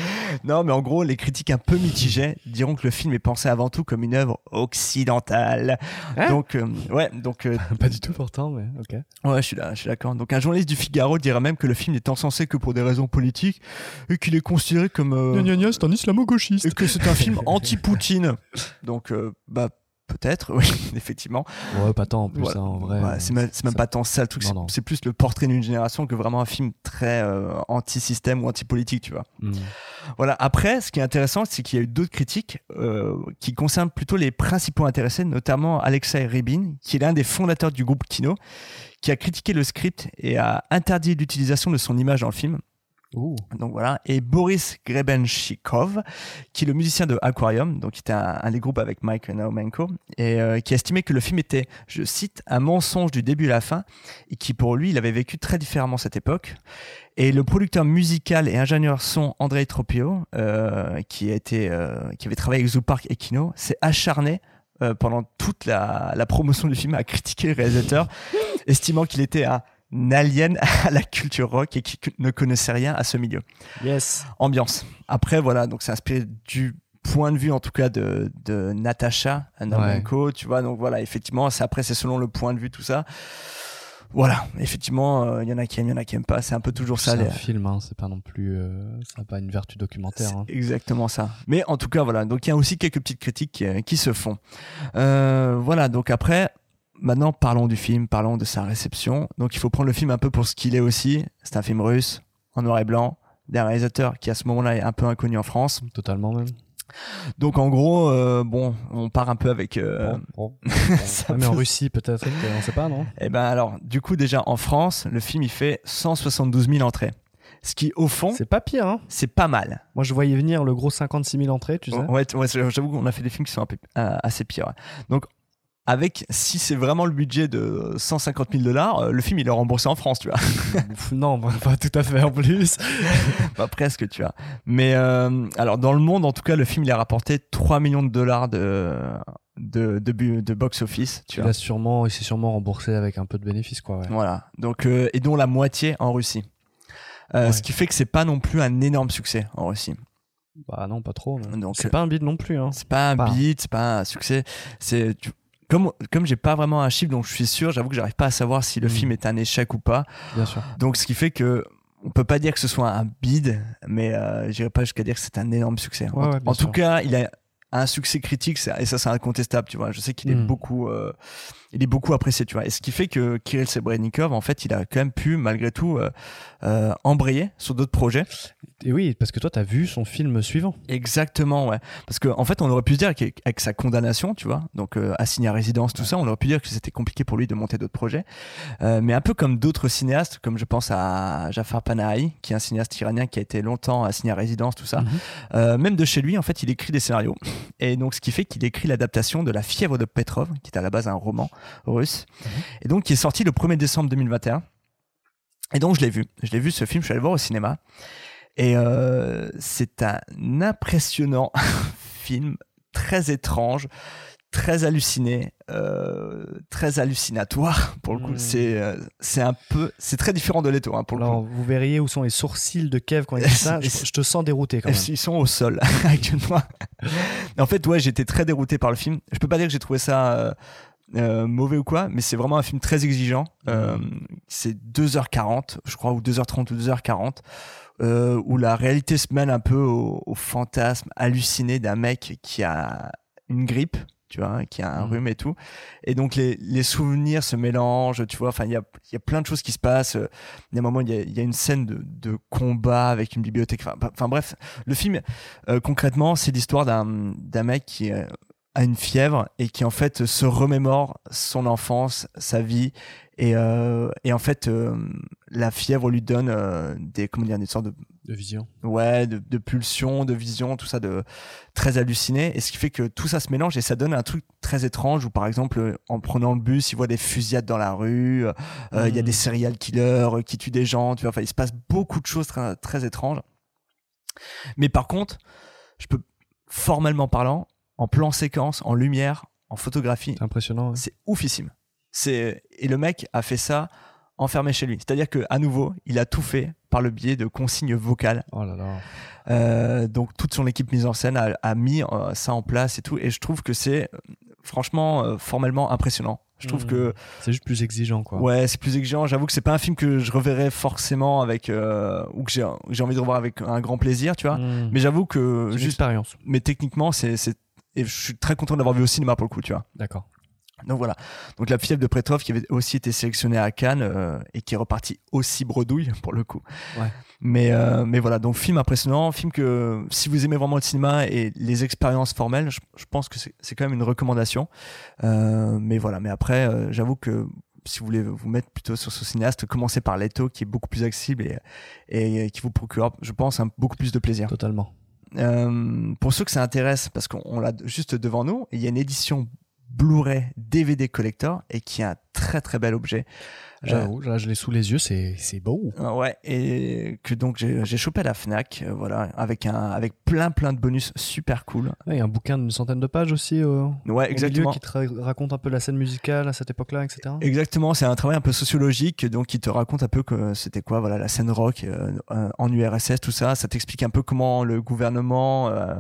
[SPEAKER 5] Non, mais en gros, les critiques un peu mitigées diront que le film est pensé avant tout comme une œuvre occidentale.
[SPEAKER 6] Hein
[SPEAKER 5] donc, euh, ouais, donc. euh,
[SPEAKER 6] Pas du tout pourtant, mais ok.
[SPEAKER 5] Ouais, je suis là, je suis d'accord. Donc un journaliste du Figaro dirait même que le film n'est encensé que pour des raisons politiques et qu'il est considéré comme euh,
[SPEAKER 6] Gna, gna, gna, c'est un islamo-gauchiste.
[SPEAKER 5] et que c'est un film anti-Poutine. Donc euh, bah peut-être, oui, effectivement.
[SPEAKER 6] Ouais, pas tant en plus, hein, en vrai.
[SPEAKER 5] Ouais, c'est même, pas tant ça le truc, c'est plus le portrait d'une génération que vraiment un film très euh, anti-système ou anti-politique, tu vois.
[SPEAKER 6] Hmm.
[SPEAKER 5] Voilà. Après, ce qui est intéressant, c'est qu'il y a eu d'autres critiques euh, qui concernent plutôt les principaux intéressés, notamment Alexei Rybin, qui est l'un des fondateurs du groupe Kino, qui a critiqué le script et a interdit l'utilisation de son image dans le film. Donc voilà. Et Boris Grebenshikov, qui est le musicien de Aquarium, donc qui était un, des groupes avec Mike Naumenko, et euh, qui estimait que le film était, je cite, un mensonge du début à la fin, et qui pour lui, il avait vécu très différemment cette époque. Et le producteur musical et ingénieur son Andrei Tropio, euh, qui a euh, qui avait travaillé avec Zoo Park et Kino, s'est acharné euh, pendant toute la, la promotion du film à critiquer le réalisateur, estimant qu'il était un alien à la culture rock et qui ne connaissait rien à ce milieu.
[SPEAKER 6] Yes.
[SPEAKER 5] Ambiance. Après, voilà, donc c'est inspiré du point de vue en tout cas de, de Natasha Naumenko, tu vois, donc voilà, effectivement, c'est après c'est selon le point de vue, tout ça. Voilà, effectivement, euh, il y en a qui aiment, il y en a qui aiment pas, c'est un peu toujours ça.
[SPEAKER 6] C'est
[SPEAKER 5] les-
[SPEAKER 6] un film, hein, c'est pas non plus. euh, ça n'a pas une vertu documentaire. hein.
[SPEAKER 5] exactement ça. Mais en tout cas, voilà. Donc il y a aussi quelques petites critiques qui, euh, qui se font. Euh, voilà. Donc après, maintenant parlons du film, parlons de sa réception. Donc il faut prendre le film un peu pour ce qu'il est aussi. C'est un film russe, en noir et blanc, d'un réalisateur qui à ce moment-là est un peu inconnu en France.
[SPEAKER 6] Totalement même.
[SPEAKER 5] Donc en gros, euh, bon, on part un peu avec. euh,
[SPEAKER 6] Bon, mais en Russie, peut-être, on sait pas, non?
[SPEAKER 5] Eh ben alors, du coup déjà en France, le film il fait 172 000 entrées, ce qui au fond
[SPEAKER 6] C'est pas pire, hein?
[SPEAKER 5] c'est pas mal.
[SPEAKER 6] Moi, je voyais venir le gros 56 000 entrées, tu sais.
[SPEAKER 5] Ouais, ouais, j'avoue qu'on a fait des films qui sont un peu, euh, assez pires. ouais. Donc avec, si c'est vraiment le budget de 150 000 dollars, euh, le film il est remboursé en France, tu vois.
[SPEAKER 6] Non, pas tout à fait en plus.
[SPEAKER 5] Pas presque, tu vois. Mais euh, alors dans le monde, en tout cas, le film il a rapporté 3 millions de dollars de de, de, bu- de box-office, tu
[SPEAKER 6] Il
[SPEAKER 5] vois.
[SPEAKER 6] a sûrement, il s'est sûrement remboursé avec un peu de bénéfices, quoi. Ouais.
[SPEAKER 5] Voilà. Donc euh, et dont la moitié en Russie. Euh,
[SPEAKER 6] Ouais.
[SPEAKER 5] Ce qui fait que c'est pas non plus un énorme succès en Russie.
[SPEAKER 6] Bah non, pas trop.
[SPEAKER 5] Donc,
[SPEAKER 6] c'est pas un bide non plus. Hein.
[SPEAKER 5] C'est pas un beat, c'est pas un succès. C'est tu- comme comme j'ai pas vraiment un chiffre, donc je suis sûr, j'avoue que j'arrive pas à savoir si le
[SPEAKER 6] Mm.
[SPEAKER 5] film est un échec ou pas.
[SPEAKER 6] Bien sûr.
[SPEAKER 5] Donc ce qui fait que on peut pas dire que ce soit un bid, mais euh, j'irai pas jusqu'à dire que c'est un énorme succès.
[SPEAKER 6] Ouais,
[SPEAKER 5] en
[SPEAKER 6] ouais, bien
[SPEAKER 5] en tout cas, il a un succès critique et ça c'est incontestable, tu vois. Je sais qu'il est
[SPEAKER 6] Mm.
[SPEAKER 5] beaucoup euh, il est beaucoup apprécié, tu vois. Et ce qui fait que Kirill Sebrenikov, en fait, il a quand même pu malgré tout euh, euh, embrayer sur d'autres projets.
[SPEAKER 6] Et oui, parce que toi, t'as vu son film suivant.
[SPEAKER 5] Exactement, ouais. Parce qu'en en fait, on aurait pu se dire qu'avec avec sa condamnation, tu vois, donc euh, assigné à résidence, tout ça, on aurait pu dire que c'était compliqué pour lui de monter d'autres projets. Euh, mais un peu comme d'autres cinéastes, comme je pense à Jafar Panahi, qui est un cinéaste iranien qui a été longtemps assigné à résidence, tout ça. Euh, même de chez lui, en fait, il écrit des scénarios. Et donc, ce qui fait qu'il écrit l'adaptation de La fièvre de Petrov, qui est à la base un roman russe. Et donc, qui est sorti le 1er décembre 2021. Et donc, je l'ai vu. Je l'ai vu, ce film, je suis allé le voir au cinéma. Et euh, c'est un impressionnant film, très étrange, très halluciné, euh, très hallucinatoire. Pour le coup,
[SPEAKER 6] Mm.
[SPEAKER 5] c'est euh, c'est un peu, c'est très différent de Leto, hein, pour le
[SPEAKER 6] Alors,
[SPEAKER 5] coup.
[SPEAKER 6] vous verriez où sont les sourcils de Kev quand il dit ça. je, je te sens dérouté quand même.
[SPEAKER 5] Ils sont au sol actuellement. en fait, ouais, j'étais très dérouté par le film. Je peux pas dire que j'ai trouvé ça euh, mauvais ou quoi, mais c'est vraiment un film très exigeant. Euh, c'est 2h40, je crois, ou 2h30 ou 2h40, euh, où la réalité se mêle un peu au, au fantasme halluciné d'un mec qui a une grippe. Tu vois, qui a un
[SPEAKER 6] Mhm.
[SPEAKER 5] rhume et tout. Et donc, les, les souvenirs se mélangent, tu vois. Enfin, il y a, y a plein de choses qui se passent. Il y a un moment, il y a, il y a une scène de, de combat avec une bibliothèque. Enfin, enfin, bref, le film, euh, concrètement, c'est l'histoire d'un d'un mec qui euh, a une fièvre et qui en fait se remémore son enfance, sa vie et, euh, et en fait euh, la fièvre lui donne euh, des comment dire des sortes de
[SPEAKER 6] De vision.
[SPEAKER 5] ouais de, de pulsions, de visions, tout ça de très halluciné et ce qui fait que tout ça se mélange et ça donne un truc très étrange où par exemple en prenant le bus il voit des fusillades dans la rue, euh, il y a des serial killers qui tuent des gens, tu vois, enfin il se passe beaucoup de choses très, très étranges. Mais par contre, je peux formellement parlant, en plan séquence, en lumière, en photographie,
[SPEAKER 6] C'est impressionnant. ouais.
[SPEAKER 5] c'est oufissime. C'est et le mec a fait ça enfermé chez lui. C'est-à-dire que à nouveau, il a tout fait par le biais de consignes vocales.
[SPEAKER 6] Oh là là.
[SPEAKER 5] Euh, donc toute son équipe mise en scène a, a mis euh, ça en place et tout. Et je trouve que c'est franchement euh, formellement impressionnant. Je trouve
[SPEAKER 6] Mhm.
[SPEAKER 5] que
[SPEAKER 6] C'est juste plus exigeant, quoi.
[SPEAKER 5] ouais, c'est plus exigeant. J'avoue que c'est pas un film que je reverrai forcément avec ou que j'ai envie de revoir avec un grand plaisir, tu vois.
[SPEAKER 6] Mmh.
[SPEAKER 5] Mais j'avoue que juste,
[SPEAKER 6] expérience.
[SPEAKER 5] mais techniquement, c'est et je suis très content d'avoir vu au cinéma pour le coup, tu vois.
[SPEAKER 6] D'accord.
[SPEAKER 5] Donc voilà. Donc la fièvre de Petrov qui avait aussi été sélectionnée à Cannes euh, et qui est reparti aussi bredouille pour le coup.
[SPEAKER 6] Ouais.
[SPEAKER 5] Mais euh, mais voilà. Donc film impressionnant, film que si vous aimez vraiment le cinéma et les expériences formelles, je, je pense que c'est quand même une recommandation. Euh, mais voilà. Mais après, j'avoue que si vous voulez vous mettre plutôt sur ce cinéaste, commencez par Leto qui est beaucoup plus accessible et, et qui vous procure, je pense, un, beaucoup plus de plaisir.
[SPEAKER 6] Totalement.
[SPEAKER 5] Euh, pour ceux que ça intéresse, parce qu'on l'a juste devant nous, il y a une édition Blu-ray DVD collector et qui est un très très bel objet.
[SPEAKER 6] J'avoue, là, je l'ai sous les yeux, c'est c'est beau.
[SPEAKER 5] Euh, ouais, et que donc j'ai j'ai chopé à la Fnac, euh, voilà, avec un avec plein plein de bonus super cool.
[SPEAKER 6] Ouais, Il y a un bouquin d'une centaine de pages aussi euh,
[SPEAKER 5] Ouais,
[SPEAKER 6] au
[SPEAKER 5] exactement.
[SPEAKER 6] milieu qui te ra- raconte un peu la scène musicale à cette époque-là, etc.
[SPEAKER 5] Exactement, c'est un travail un peu sociologique, donc qui te raconte un peu que c'était quoi, voilà, la scène rock euh, en URSS, tout ça. Ça t'explique un peu comment le gouvernement, euh,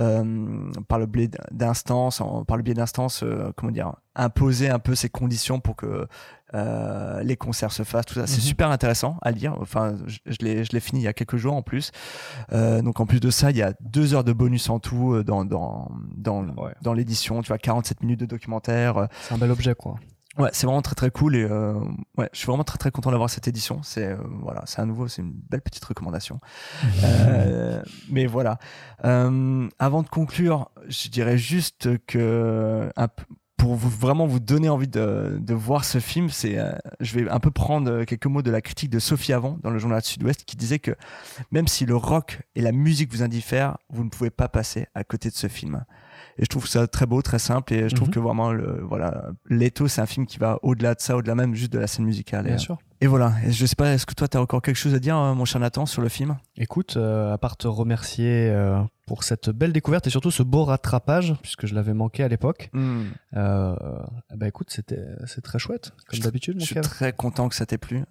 [SPEAKER 5] euh, par le biais d'instances, par le biais d'instances, euh, comment dire, imposait un peu ses conditions pour que euh, les concerts se fassent, tout ça. C'est
[SPEAKER 6] Mhm.
[SPEAKER 5] super intéressant à lire. Enfin, je, je l'ai, je l'ai fini il y a quelques jours en plus. Euh, donc en plus de ça, il y a deux heures de bonus en tout euh, dans dans dans,
[SPEAKER 6] Ouais.
[SPEAKER 5] dans l'édition. Tu vois, 47 minutes de documentaire. euh,
[SPEAKER 6] C'est un bel objet, quoi.
[SPEAKER 5] Ouais, c'est vraiment très très cool et euh, ouais, je suis vraiment très très content d'avoir cette édition. C'est euh, voilà, c'est à nouveau, c'est une belle petite recommandation. Euh, mais voilà. Euh, avant de conclure, je dirais juste que un pour vous vraiment vous donner envie de, de voir ce film, c'est euh, je vais un peu prendre quelques mots de la critique de Sophie Avant dans le journal Sud-Ouest qui disait que même si le rock et la musique vous indiffèrent, vous ne pouvez pas passer à côté de ce film. Et je trouve ça très beau, très simple, et je trouve
[SPEAKER 6] Mhm.
[SPEAKER 5] que vraiment, le, voilà, Leto, c'est un film qui va au-delà de ça, au-delà même juste de la scène musicale.
[SPEAKER 6] Bien
[SPEAKER 5] et,
[SPEAKER 6] sûr.
[SPEAKER 5] Et voilà. Et je sais pas, est-ce que toi, t'as encore quelque chose à dire, euh, mon cher Nathan, sur le film?
[SPEAKER 6] Écoute, euh, à part te remercier euh, pour cette belle découverte et surtout ce beau rattrapage, puisque je l'avais manqué à l'époque, euh, bah écoute, c'était c'est très chouette, comme d'habitude,
[SPEAKER 5] Je suis très content que ça t'ait plu.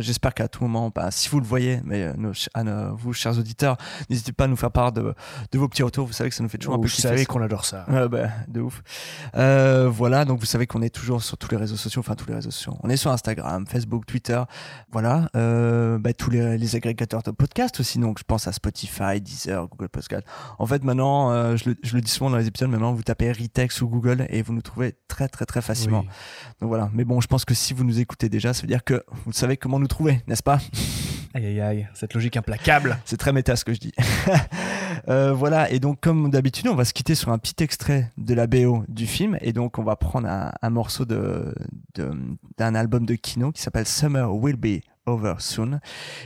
[SPEAKER 5] J'espère qu'à tout moment, bah, si vous le voyez, mais nos, à nos- vous, chers auditeurs, n'hésitez pas à nous faire part de, de vos petits retours. Vous savez que ça nous fait toujours un peu kiffer.
[SPEAKER 6] savais qu'on adore ça.
[SPEAKER 5] Bah, de ouf. Voilà, donc vous savez qu'on est toujours sur tous les réseaux sociaux, enfin tous les réseaux sociaux. On est sur Instagram, Facebook, Twitter. Voilà, euh, bah, tous les, les agrégateurs de podcasts aussi. Donc je pense à Spotify, Deezer, Google Podcast. En fait, maintenant, euh, je, le, je le dis souvent dans les épisodes, maintenant vous tapez Ritex ou Google et vous nous trouvez très très très facilement.
[SPEAKER 6] Oui.
[SPEAKER 5] Donc voilà. Mais bon, je pense que si vous nous écoutez déjà, ça veut dire que vous savez comment nous trouver, n'est-ce pas?
[SPEAKER 6] Aïe aïe aïe, cette logique implacable.
[SPEAKER 5] C'est très méta ce que je dis. Euh, voilà, et donc comme d'habitude, on va se quitter sur un petit extrait de la BO du film, et donc on va prendre un, un morceau de d'un album de Kino qui s'appelle Summer Will Be Over Soon,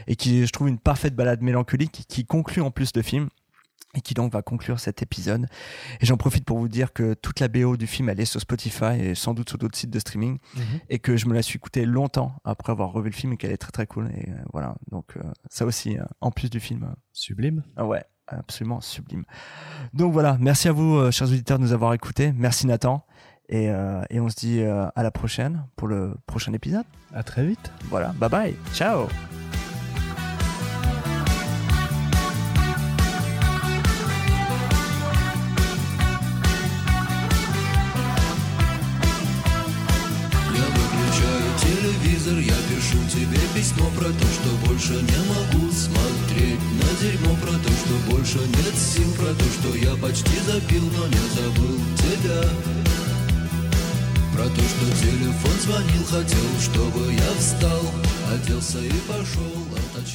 [SPEAKER 5] et qui je trouve une parfaite balade mélancolique qui conclut en plus le film. Et qui donc va conclure cet épisode. Et j'en profite pour vous dire que toute la BO du film, elle est sur Spotify et sans doute sur d'autres sites de streaming. Et que je me la suis écoutée longtemps après avoir revu le film et qu'elle est très très cool. Et euh, voilà, donc euh, ça aussi, euh, en plus du film,
[SPEAKER 6] Sublime.
[SPEAKER 5] ah ouais, absolument sublime. Donc voilà, merci à vous, euh, chers auditeurs, de nous avoir écoutés. Merci Nathan. Et, et on se dit à la prochaine pour le prochain épisode.
[SPEAKER 6] À très vite.
[SPEAKER 5] Voilà, bye bye, ciao.
[SPEAKER 10] Телевизор, я пишу тебе письмо про то, что больше не могу смотреть на дерьмо Про то, что больше нет сил, про то, что я почти запил, но не забыл тебя. Про то, что телефон звонил, хотел, чтобы я встал, оделся и пошел, это